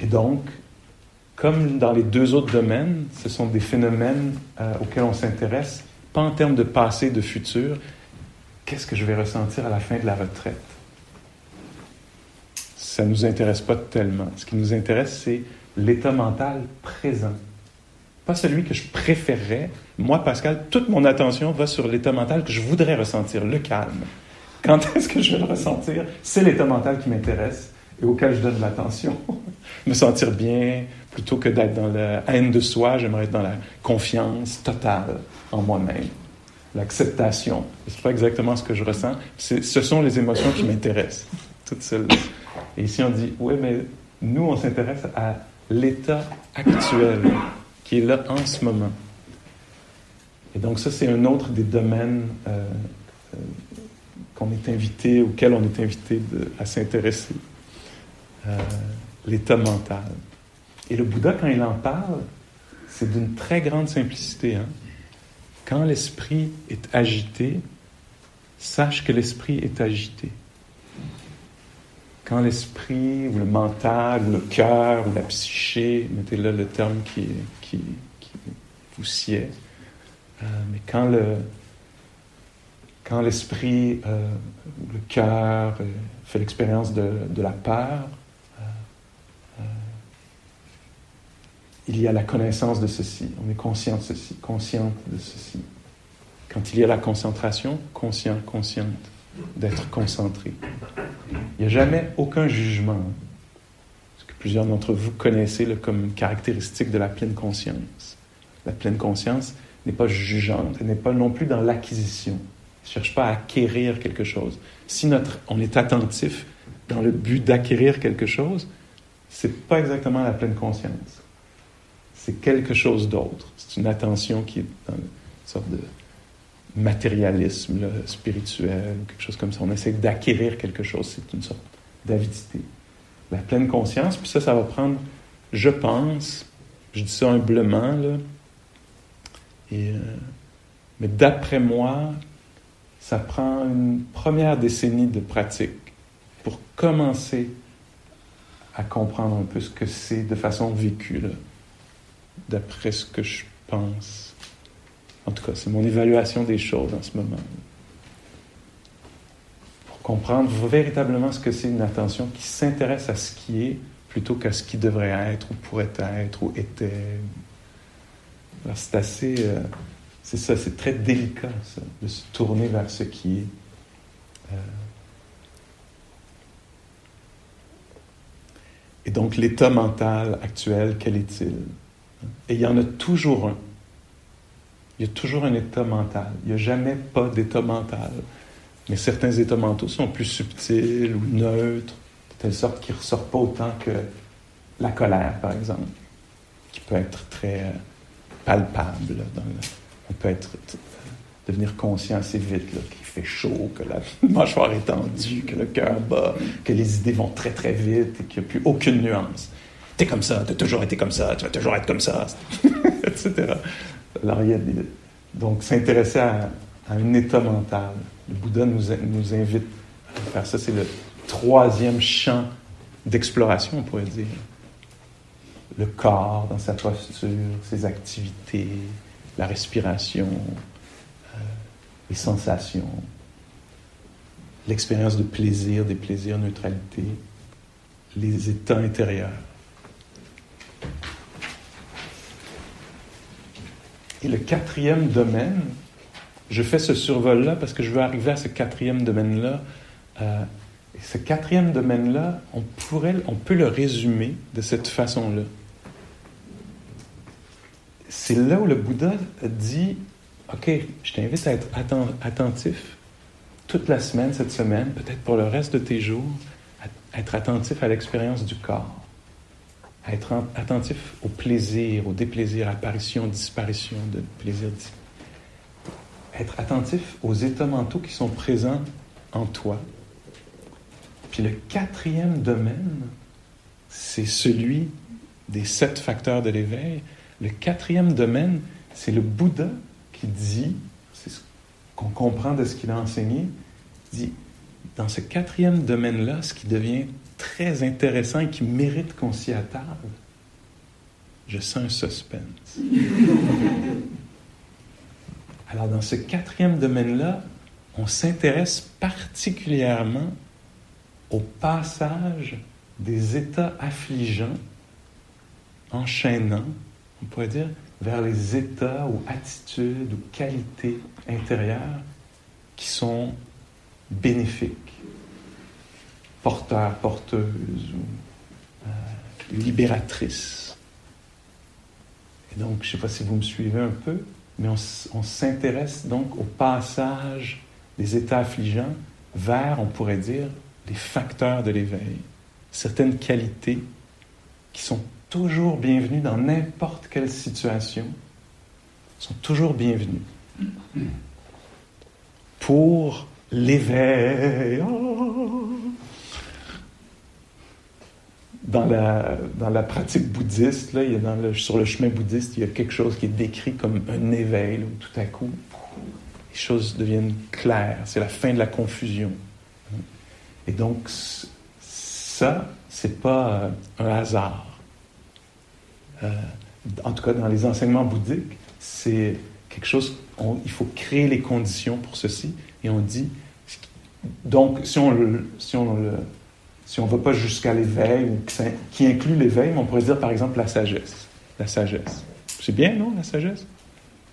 Et donc, comme dans les deux autres domaines, ce sont des phénomènes euh, auxquels on s'intéresse, pas en termes de passé, de futur. Qu'est-ce que je vais ressentir à la fin de la retraite? Ça ne nous intéresse pas tellement. Ce qui nous intéresse, c'est l'état mental présent. Pas celui que je préférerais. Moi, Pascal, toute mon attention va sur l'état mental que je voudrais ressentir, le calme. Quand (laughs) est-ce que je vais le ressentir? C'est l'état mental qui m'intéresse et auquel je donne l'attention. (laughs) Me sentir bien, plutôt que d'être dans la haine de soi, j'aimerais être dans la confiance totale en moi-même, l'acceptation. C'est pas exactement ce que je ressens. Ce sont les émotions qui m'intéressent, toutes celles-là. Et ici, on dit, oui, mais nous, on s'intéresse à l'état actuel qui est là en ce moment. Et donc, ça, c'est un autre des domaines euh, euh, qu'on est invité, auquel on est invité à s'intéresser. Euh, l'état mental. Et le Bouddha, quand il en parle, c'est d'une très grande simplicité. Hein. Quand l'esprit est agité, sache que l'esprit est agité. Quand l'esprit, ou le mental, ou le cœur, ou la psyché, mettez là le terme qui, qui, vous sied, euh, mais quand le, quand l'esprit, euh, le cœur euh, fait l'expérience de, la peur, il y a la connaissance de ceci, on est conscient de ceci, consciente de ceci. Quand il y a la concentration, conscient, consciente d'être concentré. Il n'y a jamais aucun jugement. Ce que plusieurs d'entre vous connaissez comme caractéristique de la pleine conscience. La pleine conscience n'est pas jugeante, elle n'est pas non plus dans l'acquisition. Elle ne cherche pas à acquérir quelque chose. Si notre, on est attentif dans le but d'acquérir quelque chose, c'est pas exactement la pleine conscience. C'est quelque chose d'autre. C'est une attention qui est dans une sorte de matérialisme spirituel, quelque chose comme ça. On essaie d'acquérir quelque chose. C'est une sorte d'avidité. La pleine conscience, puis ça, ça va prendre, je pense, je dis ça humblement, euh, mais d'après moi, ça prend une première décennie de pratique pour commencer à comprendre un peu ce que c'est de façon vécue, d'après ce que je pense. En tout cas, c'est mon évaluation des choses en ce moment. Pour comprendre véritablement ce que c'est une attention qui s'intéresse à ce qui est plutôt qu'à ce qui devrait être ou pourrait être ou était. C'est assez... Euh, c'est ça, c'est très délicat, ça, de se tourner vers ce qui est. Euh, Et donc, l'état mental actuel, quel est-il? Et il y en a toujours un. Il y a toujours un état mental. Il n'y a jamais pas d'état mental. Mais certains états mentaux sont plus subtils ou neutres, de telle sorte qu'ils ne ressortent pas autant que la colère, par exemple, qui peut être très euh, palpable. on peut être, devenir conscient assez vite qu'il fait chaud, que la (laughs) mâchoire est tendue, que le cœur bat, que les idées vont très très vite et qu'il n'y a plus aucune nuance. T'es comme ça, t'as toujours été comme ça, tu vas toujours être comme ça, (laughs) etc. Donc, s'intéresser à, un état mental. Le Bouddha nous, invite à faire ça. C'est le troisième champ d'exploration, on pourrait dire. Le corps dans sa posture, ses activités, la respiration, les sensations, l'expérience de plaisir, des plaisirs, neutralité, les états intérieurs. Et le quatrième domaine, je fais ce survol-là parce que je veux arriver à ce quatrième domaine-là. Euh, ce quatrième domaine-là, on, peut le résumer de cette façon-là. C'est là où le Bouddha dit OK, je t'invite à être attentif toute la semaine, cette semaine, peut-être pour le reste de tes jours, à être attentif à l'expérience du corps, à être attentif au plaisir, au déplaisir, apparition, disparition de plaisir, être attentif aux états mentaux qui sont présents en toi. Puis le quatrième domaine, c'est celui des sept facteurs de l'éveil. Le quatrième domaine, c'est le Bouddha qui dit, c'est ce qu'on comprend de ce qu'il a enseigné, dit, dans ce quatrième domaine-là, ce qui devient très intéressant et qui mérite qu'on s'y attarde, je sens un suspense. (laughs) Alors, dans ce quatrième domaine-là, on s'intéresse particulièrement au passage des états affligeants, enchaînants, on pourrait dire, vers les états ou attitudes ou qualités intérieures qui sont bénéfiques, porteurs, porteuses ou euh, libératrices. Et donc, je ne sais pas si vous me suivez un peu, mais on, s'intéresse donc au passage des états affligeants vers, on pourrait dire, les facteurs de l'éveil, certaines qualités qui sont toujours bienvenus dans n'importe quelle situation, sont toujours bienvenus pour l'éveil. Dans la, dans la pratique bouddhiste, là, sur le chemin bouddhiste, il y a quelque chose qui est décrit comme un éveil, où tout à coup, les choses deviennent claires. C'est la fin de la confusion. Et donc, ça, c'est pas euh, un hasard. Euh, en tout cas dans les enseignements bouddhiques, c'est quelque chose, il faut créer les conditions pour ceci, et on dit, donc si on le, si on le, si on va pas jusqu'à l'éveil, qui inclut l'éveil, on pourrait dire par exemple la sagesse. La sagesse. C'est bien, non, la sagesse?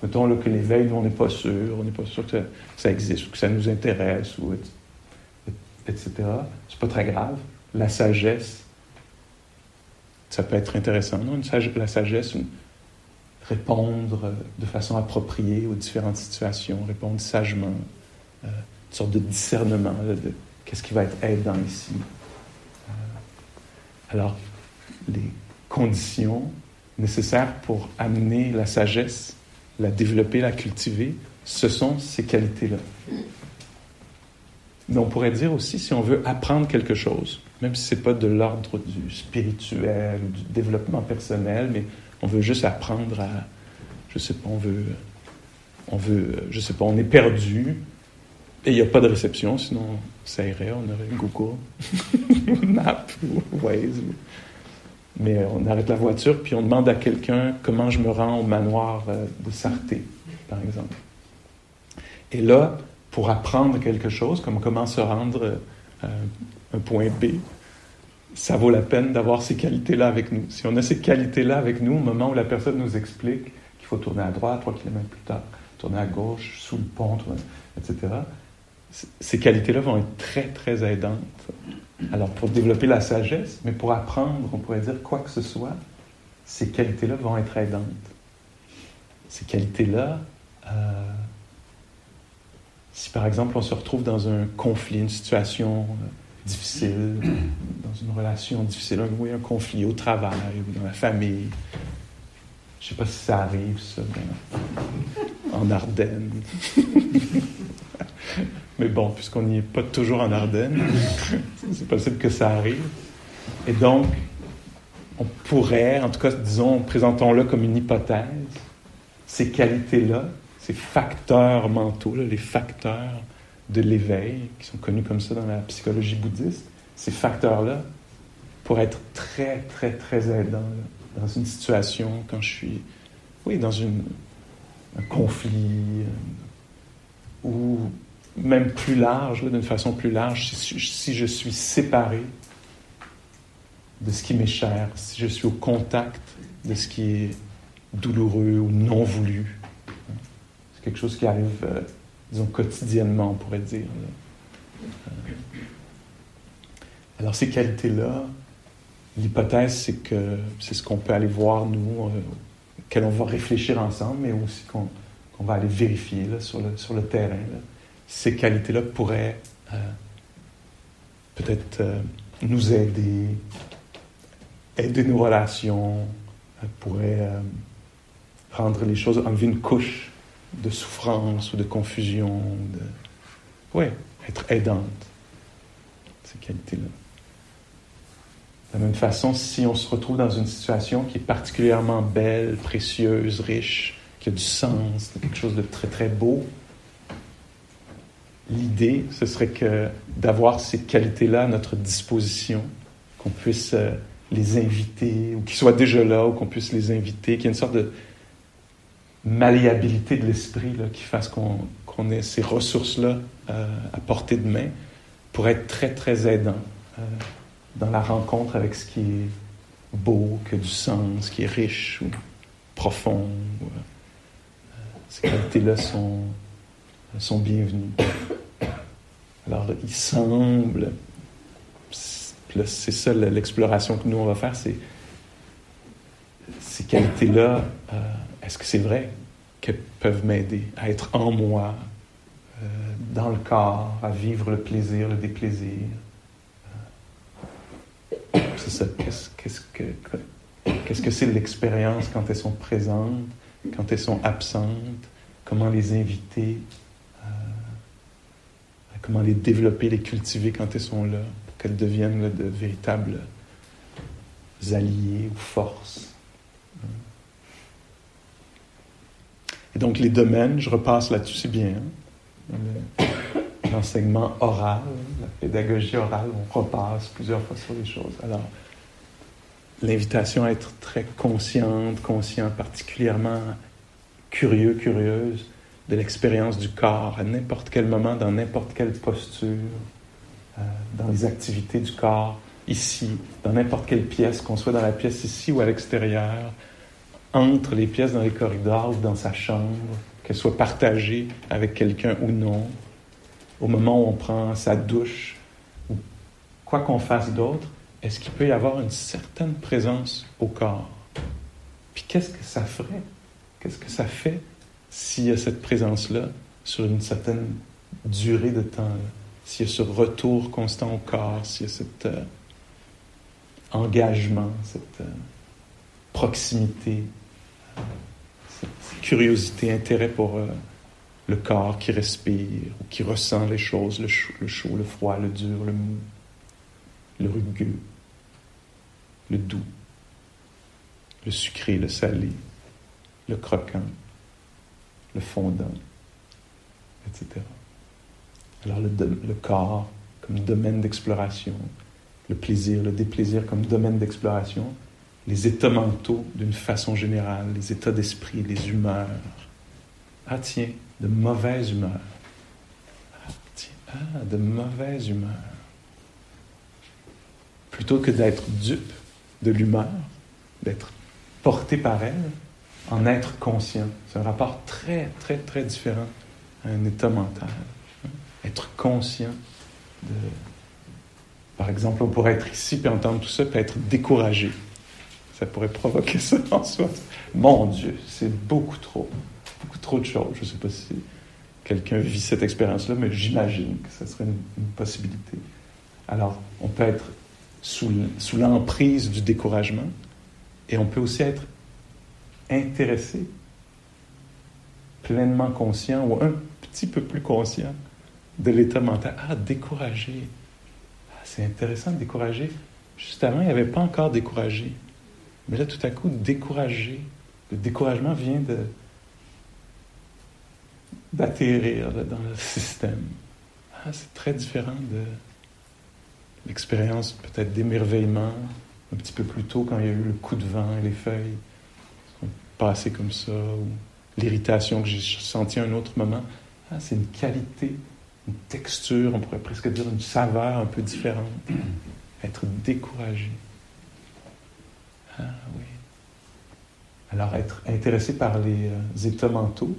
Mettons là, que l'éveil, on n'est pas sûr, on n'est pas sûr que ça, existe, ou que ça nous intéresse, ou etc. C'est pas très grave. La sagesse, ça peut être intéressant, non? la sagesse, répondre de façon appropriée aux différentes situations, répondre sagement, euh, une sorte de discernement de qu'est-ce qui va être aidant ici. Alors, les conditions nécessaires pour amener la sagesse, la développer, la cultiver, ce sont ces qualités-là. Mais on pourrait dire aussi, si on veut apprendre quelque chose, même si ce n'est pas de l'ordre du spirituel, du développement personnel, mais on veut juste apprendre à, je sais pas, on veut, on veut, je sais pas, on est perdu et il n'y a pas de réception, sinon ça irait, on aurait Google, (laughs) Map ou Waze. Mais on arrête la voiture puis on demande à quelqu'un comment je me rends au manoir euh, de Sarté, par exemple. Et là, pour apprendre quelque chose, comme comment se rendre à un point B, ça vaut la peine d'avoir ces qualités-là avec nous. Si on a ces qualités-là avec nous, au moment où la personne nous explique qu'il faut tourner à droite, trois kilomètres plus tard, tourner à gauche, sous le pont, etc., ces qualités-là vont être très, très aidantes. Alors, pour développer la sagesse, mais pour apprendre, on pourrait dire quoi que ce soit, ces qualités-là vont être aidantes. Ces qualités-là, euh, si par exemple on se retrouve dans un conflit, une situation euh, difficile, (coughs) dans une relation difficile, un, un conflit au travail ou dans la famille, je ne sais pas si ça arrive, ça, en Ardennes. (laughs) Mais bon, puisqu'on n'y est pas toujours en Ardennes, (laughs) c'est possible que ça arrive. Et donc, on pourrait, en tout cas, disons, présentons-le comme une hypothèse, ces qualités-là, ces facteurs mentaux, les facteurs de l'éveil, qui sont connus comme ça dans la psychologie bouddhiste, ces facteurs-là pourraient être très, très, très aidants dans une situation quand je suis, oui, dans un conflit, euh, ou même plus large, d'une façon plus large, si, je suis séparé de ce qui m'est cher, si je suis au contact de ce qui est douloureux ou non voulu, quelque chose qui arrive, euh, disons, quotidiennement, on pourrait dire. Euh, alors, ces qualités-là, l'hypothèse, c'est que c'est ce qu'on peut aller voir, nous, euh, va réfléchir ensemble, mais aussi qu'on va aller vérifier sur le terrain. Ces qualités-là pourraient peut-être nous aider, aider nos relations, pourraient rendre les choses, enlever une couche de souffrance ou de confusion, de... Oui, être aidante, ces qualités-là. De la même façon, si on se retrouve dans une situation qui est particulièrement belle, précieuse, riche, qui a du sens, quelque chose de très très beau, l'idée, ce serait d'avoir ces qualités-là à notre disposition, qu'on puisse euh, les inviter, ou qu'ils soient déjà là, ou qu'on puisse les inviter, qu'il y ait une sorte de, malléabilité de l'esprit qui fasse qu'on ait ces ressources-là euh, à portée de main pour être très, très aidant euh, dans la rencontre avec ce qui est beau, qui a du sens, qui est riche ou profond. Ces qualités-là sont, sont bienvenues. Alors, il semble, c'est ça l'exploration que nous, on va faire, c'est ces qualités-là est-ce que c'est vrai qu'elles peuvent m'aider à être en moi, euh, dans le corps, à vivre le plaisir, le déplaisir? Euh, c'est ça. Qu'est-ce, que, qu'est-ce que c'est l'expérience quand elles sont présentes, quand elles sont absentes? Comment les inviter? Comment les développer, les cultiver quand elles sont là, pour qu'elles deviennent de véritables alliés ou forces? Et donc les domaines, je repasse là-dessus, c'est bien. Hein. (coughs) L'enseignement oral, la pédagogie orale, on repasse plusieurs fois sur les choses. Alors, l'invitation à être très consciente, conscient, particulièrement curieux, curieuse de l'expérience du corps à n'importe quel moment, dans n'importe quelle posture, euh, dans les activités du corps, ici, dans n'importe quelle pièce, qu'on soit dans la pièce ici ou à l'extérieur, entre les pièces dans les corridors ou dans sa chambre, qu'elle soit partagée avec quelqu'un ou non, au moment où on prend sa douche quoi qu'on fasse d'autre, est-ce qu'il peut y avoir une certaine présence au corps? Puis qu'est-ce que ça ferait? Qu'est-ce que ça fait s'il y a cette présence-là sur une certaine durée de temps? S'il y a ce retour constant au corps, s'il y a cet euh, engagement, cette euh, proximité, cette curiosité, intérêt pour euh, le corps qui respire ou qui ressent les choses, le le, chaud, le froid, le dur, le mou, le rugueux, le doux, le sucré, le salé, le croquant, le fondant, etc. Alors le, corps comme domaine d'exploration, le plaisir, le déplaisir comme domaine d'exploration, les états mentaux d'une façon générale, les états d'esprit, les humeurs. Ah tiens, de mauvaise humeur. Ah tiens, ah, de mauvaise humeur. Plutôt que d'être dupe de l'humeur, d'être porté par elle, en être conscient. C'est un rapport très, très, très différent à un état mental. Être conscient de... Par exemple, on pourrait être ici puis entendre tout ça, puis être découragé ça pourrait provoquer ça en soi. Mon Dieu, c'est beaucoup trop, beaucoup trop de choses. Je ne sais pas si quelqu'un vit cette expérience-là, mais j'imagine que ça serait une, possibilité. Alors, on peut être sous, sous l'emprise du découragement et on peut aussi être intéressé, pleinement conscient ou un petit peu plus conscient de l'état mental. Ah, découragé. Ah, c'est intéressant de décourager. Juste avant, il n'y avait pas encore découragé. Mais là, tout à coup, découragé. Le découragement vient de d'atterrir dans le système. Ah, c'est très différent de l'expérience peut-être d'émerveillement un petit peu plus tôt quand il y a eu le coup de vent et les feuilles passées comme ça, ou l'irritation que j'ai sentie à un autre moment. Ah, c'est une qualité, une texture, on pourrait presque dire une saveur un peu différente. (clears throat) Être découragé. Ah oui. Alors, être intéressé par les euh, états mentaux.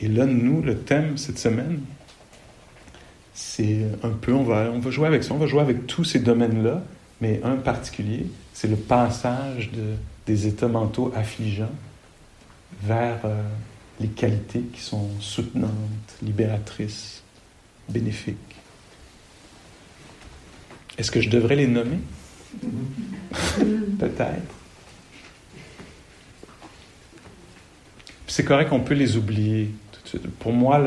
Et là, nous, le thème cette semaine, c'est un peu, on va, on va jouer avec ça, on va jouer avec tous ces domaines-là, mais un particulier, c'est le passage de, des états mentaux affligeants vers euh, les qualités qui sont soutenantes, libératrices, bénéfiques. Est-ce que je devrais les nommer? (laughs) Peut-être. C'est correct qu'on peut les oublier tout de suite. Pour moi,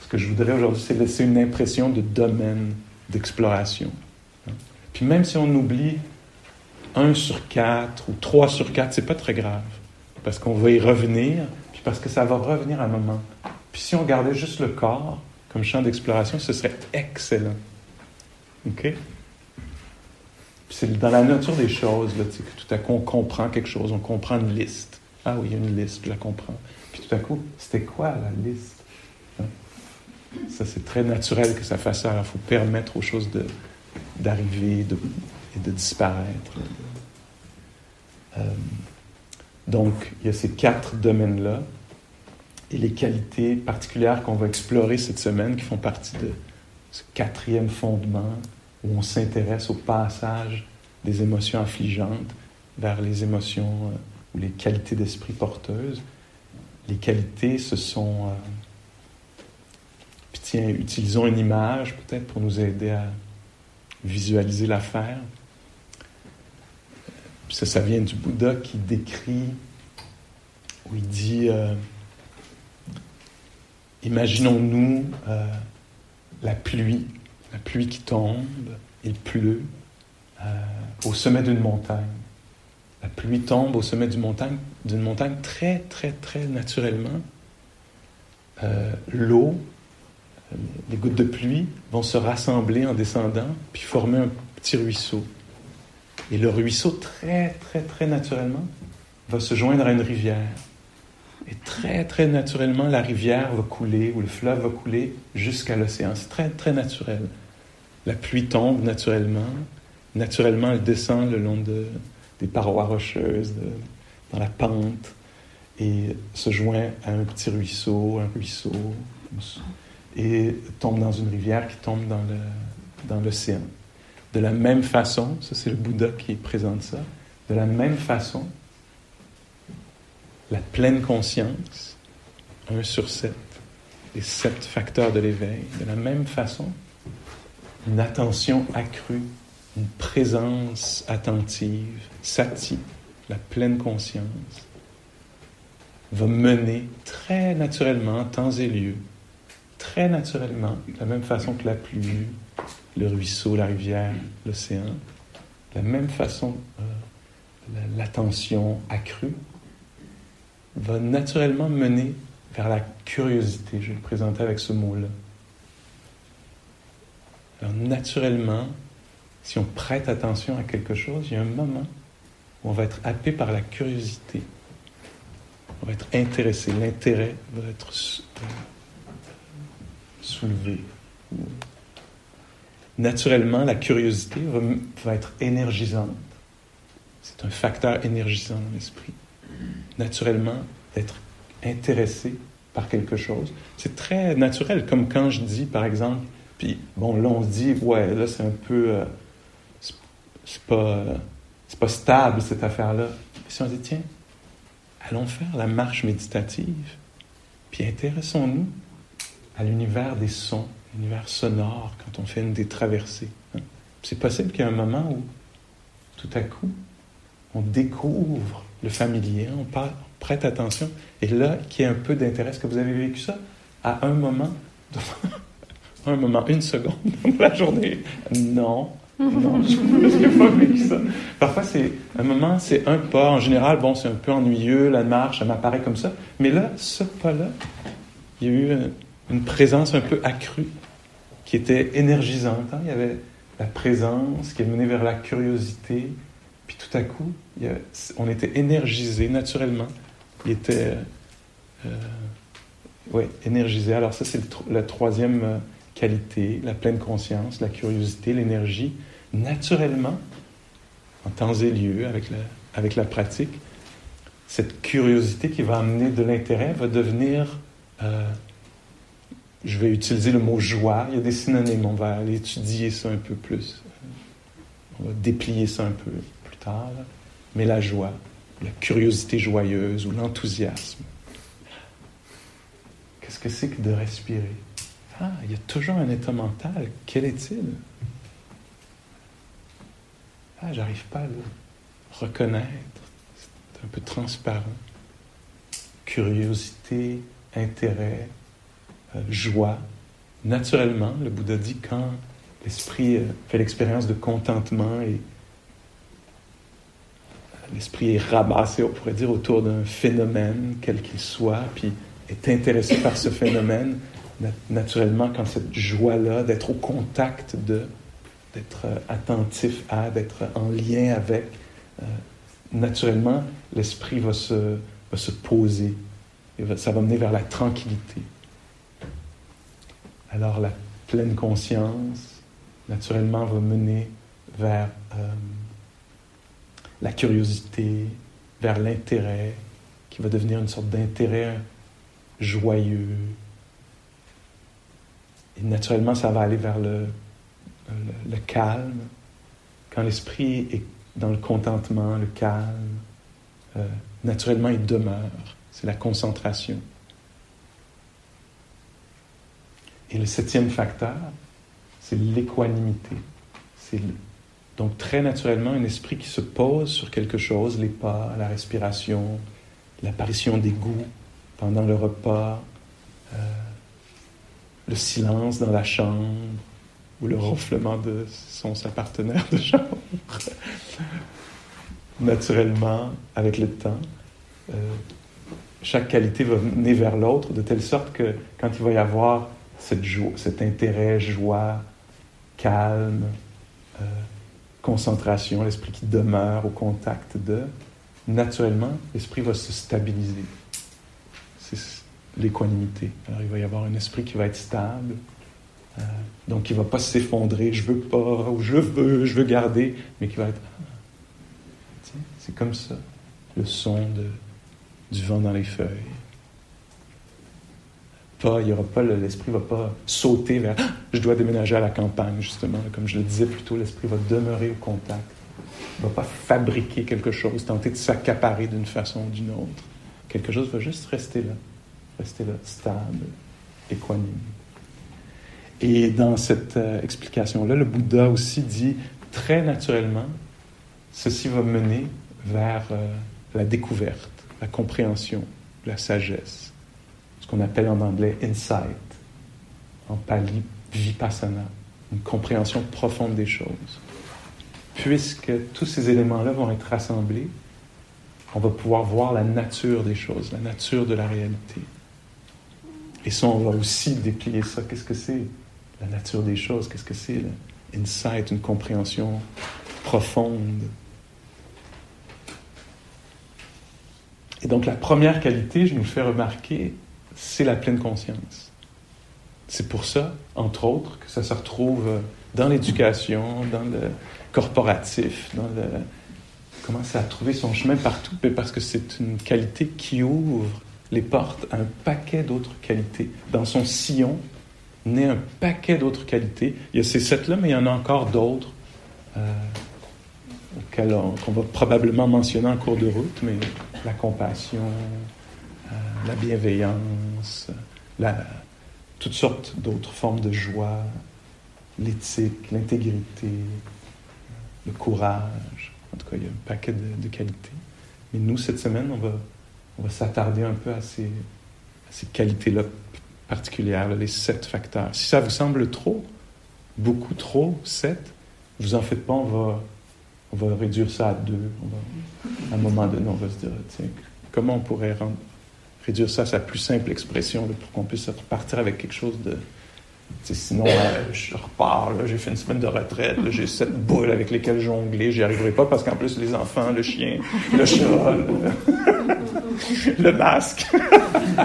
ce que je voudrais aujourd'hui, c'est laisser une impression de domaine d'exploration. Puis même si on oublie un sur quatre ou trois sur quatre, c'est pas très grave. Parce qu'on va y revenir, puis parce que ça va revenir à un moment. Puis si on gardait juste le corps comme champ d'exploration, ce serait excellent. OK? c'est dans la nature des choses là, que tout à coup on comprend quelque chose, on comprend une liste. Ah oui, il y a une liste, je la comprends. Puis tout à coup, c'était quoi la liste? Hein? Ça, c'est très naturel que ça fasse ça. Il faut permettre aux choses d'arriver de, de disparaître. Euh, donc, il y a ces quatre domaines-là et les qualités particulières qu'on va explorer cette semaine qui font partie de ce quatrième fondement où on s'intéresse au passage des émotions affligeantes vers les émotions euh, ou les qualités d'esprit porteuses. Les qualités, ce sont... Euh, tiens, utilisons une image peut-être pour nous aider à visualiser l'affaire. Ça, ça vient du Bouddha qui décrit, où il dit, euh, imaginons-nous la pluie la pluie qui tombe, il pleut euh, au sommet d'une montagne. La pluie tombe au sommet d'une montagne, d'une montagne très, très, très naturellement. Euh, l'eau, les gouttes de pluie vont se rassembler en descendant, puis former un petit ruisseau. Et le ruisseau, très, très, très naturellement, va se joindre à une rivière. Et très, très naturellement, la rivière va couler ou le fleuve va couler jusqu'à l'océan. C'est très, très naturel. La pluie tombe naturellement. Naturellement, elle descend le long de, des parois rocheuses, dans la pente, et se joint à un petit ruisseau, un ruisseau, et tombe dans une rivière qui tombe dans l'océan. De la même façon, ça c'est le Bouddha qui présente ça, de la même façon, la pleine conscience, 1 sur 7, les sept facteurs de l'éveil, de la même façon, une attention accrue, une présence attentive, sati, la pleine conscience, va mener très naturellement, temps et lieu, très naturellement, de la même façon que la pluie, le ruisseau, la rivière, l'océan, de la même façon, euh, l'attention accrue va naturellement mener vers la curiosité. Je vais le présenter avec ce mot-là. Alors naturellement, si on prête attention à quelque chose, il y a un moment où on va être happé par la curiosité. On va être intéressé. L'intérêt va être soulevé. Naturellement, la curiosité va, être énergisante. C'est un facteur énergisant dans l'esprit. Naturellement, d'être intéressé par quelque chose. C'est très naturel, comme quand je dis, par exemple, puis bon, là, on se dit, ouais, là, c'est un peu. Euh, c'est pas, euh, pas stable, cette affaire-là. Si on dit, tiens, allons faire la marche méditative, puis intéressons-nous à l'univers des sons, l'univers sonore, quand on fait une des traversées. C'est possible qu'il y ait un moment où, tout à coup, on découvre le familier, on, parle, prête attention, et là, qu'il y ait un peu d'intérêt. Est-ce que vous avez vécu ça? À un moment, (laughs) un moment, une seconde dans la journée? Non. Non, je n'ai pas vécu ça. Parfois, c'est un moment, c'est un pas. En général, bon, c'est un peu ennuyeux, la marche, ça m'apparaît comme ça. Mais là, ce pas-là, il y a eu une présence un peu accrue qui était énergisante. Hein. Il y avait la présence qui est menée vers la curiosité. Puis tout à coup, on était énergisé naturellement il était euh, ouais, énergisé. Alors ça, c'est la troisième euh, qualité, la pleine conscience, la curiosité, l'énergie. Naturellement, en temps et lieu, avec la, avec la pratique, cette curiosité qui va amener de l'intérêt va devenir, euh, je vais utiliser le mot joie, il y a des synonymes, on va aller étudier ça un peu plus, on va déplier ça un peu plus tard, mais la joie, la curiosité joyeuse ou l'enthousiasme. Qu'est-ce que c'est que de respirer? Ah, il y a toujours un état mental. Quel est-il? Ah, j'arrive pas à le reconnaître. C'est un peu transparent. Curiosité, intérêt, joie. Naturellement, le Bouddha dit quand l'esprit euh, fait l'expérience de contentement et l'esprit est ramassé, on pourrait dire, autour d'un phénomène, quel qu'il soit, puis est intéressé par ce phénomène, naturellement, quand cette joie-là d'être au contact de, d'être euh, attentif à, d'être en lien avec, euh, naturellement, l'esprit va se, va se poser. Et ça va mener vers la tranquillité. Alors la pleine conscience, naturellement, va mener vers euh, la curiosité, vers l'intérêt, qui va devenir une sorte d'intérêt joyeux. Et naturellement, ça va aller vers le, calme. Quand l'esprit est dans le contentement, le calme, euh, naturellement, il demeure. C'est la concentration. Et le septième facteur, c'est l'équanimité. C'est donc très naturellement, un esprit qui se pose sur quelque chose, les pas, la respiration, l'apparition des goûts pendant le repas, euh, le silence dans la chambre ou le ronflement de son sa partenaire de chambre. (laughs) naturellement, avec le temps, euh, chaque qualité va mener vers l'autre de telle sorte que quand il va y avoir cette joie, cet intérêt, joie, calme, euh, concentration, l'esprit qui demeure au contact de, naturellement, l'esprit va se stabiliser. C'est l'équanimité. Alors, il va y avoir un esprit qui va être stable, euh, donc il ne va pas s'effondrer, je veux pas, ou je veux, je veux garder, mais qui va être. C'est comme ça, le son de, du vent dans les feuilles. Pas, il y aura pas, l'esprit va pas sauter vers ah, je dois déménager à la campagne, justement. Comme je le disais plus tôt, l'esprit va demeurer au contact. Il va pas fabriquer quelque chose, tenter de s'accaparer d'une façon ou d'une autre. Quelque chose va juste rester là, rester là, stable, équanime. Et dans cette euh, explication-là, le Bouddha aussi dit très naturellement, ceci va mener vers euh, la découverte, la compréhension, la sagesse, qu'on appelle en anglais insight, en pali vipassana, une compréhension profonde des choses. Puisque tous ces éléments-là vont être rassemblés, on va pouvoir voir la nature des choses, la nature de la réalité. Et ça, on va aussi déplier ça. Qu'est-ce que c'est? La nature des choses? Qu'est-ce que c'est? L'insight, une compréhension profonde Et donc la première qualité, je nous fais remarquer, c'est la pleine conscience. C'est pour ça, entre autres, que ça se retrouve dans l'éducation, dans le corporatif, dans le... commence à trouver son chemin partout, parce que c'est une qualité qui ouvre les portes à un paquet d'autres qualités. Dans son sillon naît un paquet d'autres qualités. Il y a ces sept-là, mais il y en a encore d'autres. Euh, qu'on va probablement mentionner en cours de route, mais la compassion, la bienveillance, la, toutes sortes d'autres formes de joie, l'éthique, l'intégrité, le courage. En tout cas, il y a un paquet de, qualités. Mais nous, cette semaine, on va, on va s'attarder un peu à ces, ces qualités-là particulières, les sept facteurs. Si ça vous semble trop, beaucoup trop, sept, vous en faites pas, on va on va réduire ça à deux. à un moment donné, on va se dire, tiens, comment on pourrait rendre, réduire ça à sa plus simple expression pour qu'on puisse repartir avec quelque chose de... Sinon, euh, je repars, j'ai fait une semaine de retraite, j'ai sept boules avec lesquelles jongler, j'y arriverai pas parce qu'en plus, les enfants, le chien, le chat, (laughs) le, masque.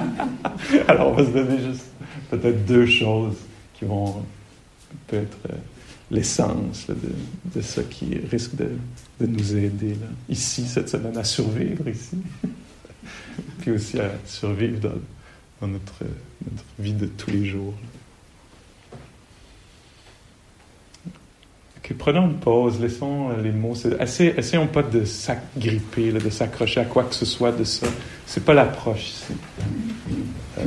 (laughs) Alors, on va se donner juste peut-être deux choses qui vont peut-être... Euh, l'essence de, de, ce qui risque de, de nous aider là, ici, cette semaine, à survivre ici, (laughs) (laughs) puis aussi à survivre dans, notre, vie de tous les jours. Ok, prenons une pause, laissons les mots. Assez, essayons pas de s'agripper, de s'accrocher à quoi que ce soit de ça. C'est pas l'approche ici. Euh,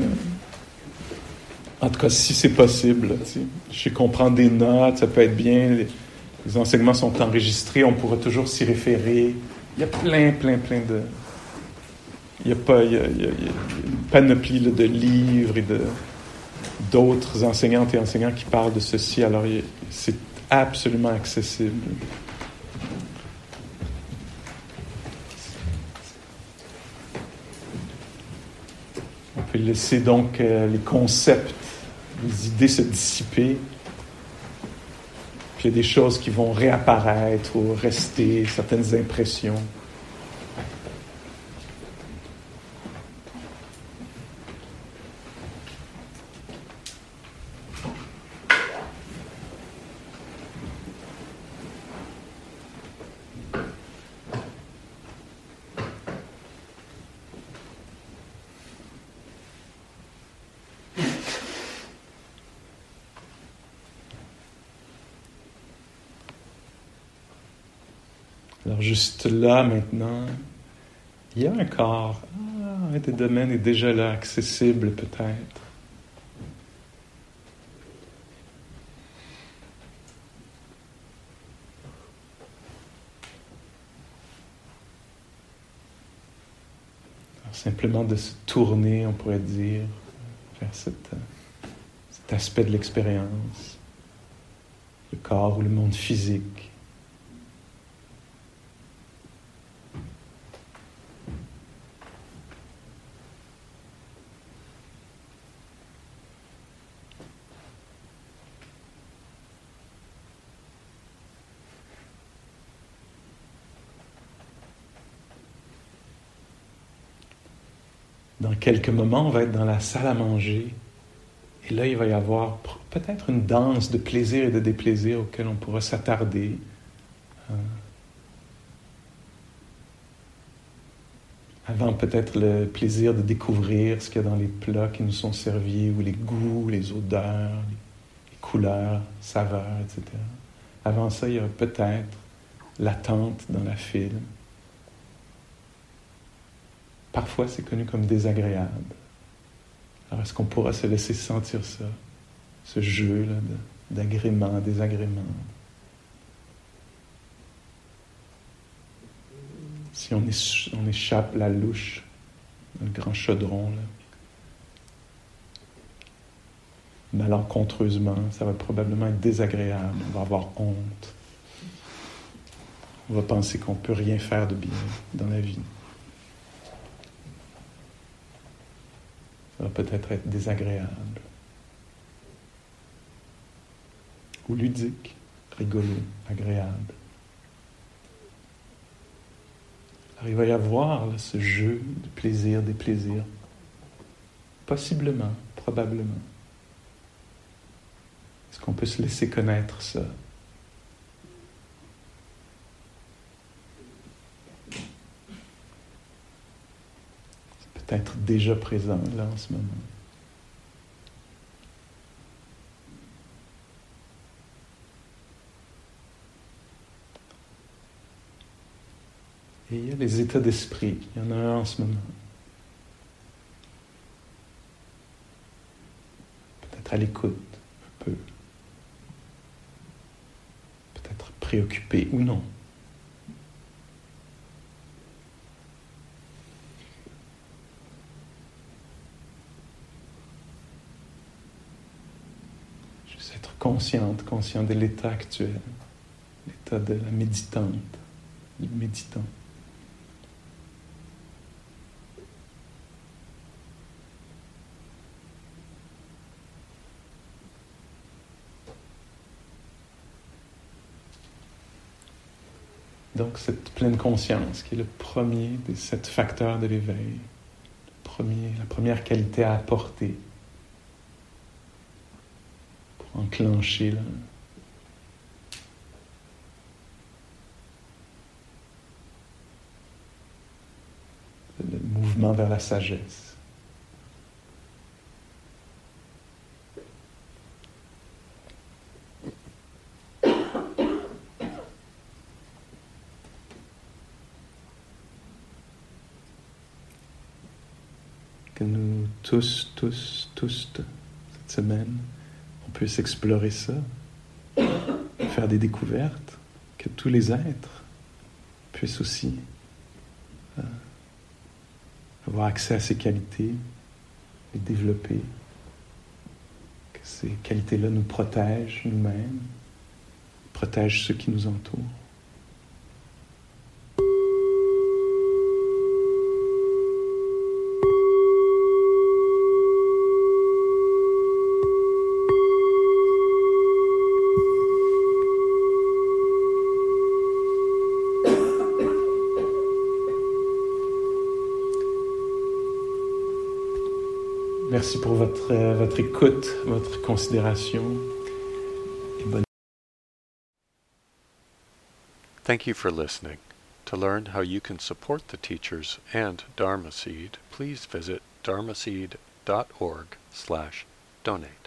en tout cas, si c'est possible. Je sais qu'on prend des notes, ça peut être bien. Les, enseignements sont enregistrés, on pourra toujours s'y référer. Il y a plein, plein, plein de. Il y a pas, une panoplie de livres et de d'autres enseignantes et enseignants qui parlent de ceci. Alors, c'est absolument accessible. On peut laisser donc euh, les concepts les idées se dissiper. Puis il y a des choses qui vont réapparaître ou rester, certaines impressions. Alors juste là maintenant, il y a un corps. Ah, un des domaines est déjà là, accessible peut-être. simplement de se tourner, on pourrait dire, vers cet aspect de l'expérience, le corps ou le monde physique. Quelques moments, on va être dans la salle à manger. Et là, il va y avoir peut-être une danse de plaisir et de déplaisir auquel on pourra s'attarder. Euh, avant peut-être le plaisir de découvrir ce qu'il y a dans les plats qui nous sont servis, ou les goûts, les odeurs, les couleurs, saveurs, etc. Avant ça, il y a peut-être l'attente dans la file. Parfois, c'est connu comme désagréable. Alors, est-ce qu'on pourra se laisser sentir ça, ce jeu d'agrément, désagrément? Si on, échappe la louche le grand chaudron, là, ça va probablement être désagréable, on va avoir honte. On va penser qu'on ne peut rien faire de bien dans la vie. Va peut-être être désagréable. Ou ludique, rigolo, agréable. Alors il va y avoir ce jeu de plaisir, des plaisirs. Possiblement, probablement. Est-ce qu'on peut se laisser connaître ça? Peut-être déjà présent là en ce moment. Et il y a les états d'esprit. Il y en a un en ce moment. Peut-être à l'écoute, un peu. Peut-être préoccupé ou non. Juste être consciente, conscient de l'état actuel, l'état de la méditante, du méditant. Donc cette pleine conscience qui est le premier des sept facteurs de l'éveil, la première qualité à apporter pour enclencher le mouvement vers la sagesse. que nous tous, tous, tous, cette semaine, on puisse explorer ça, (coughs) faire des découvertes, que tous les êtres puissent aussi euh, avoir accès à ces qualités, les développer, que ces qualités-là nous protègent nous-mêmes, protègent ceux qui nous entourent. Merci pour votre, euh, votre écoute, votre considération. Thank you for listening. To learn how you can support the teachers and Dharma Seed, please visit dharmaseed.org slash donate.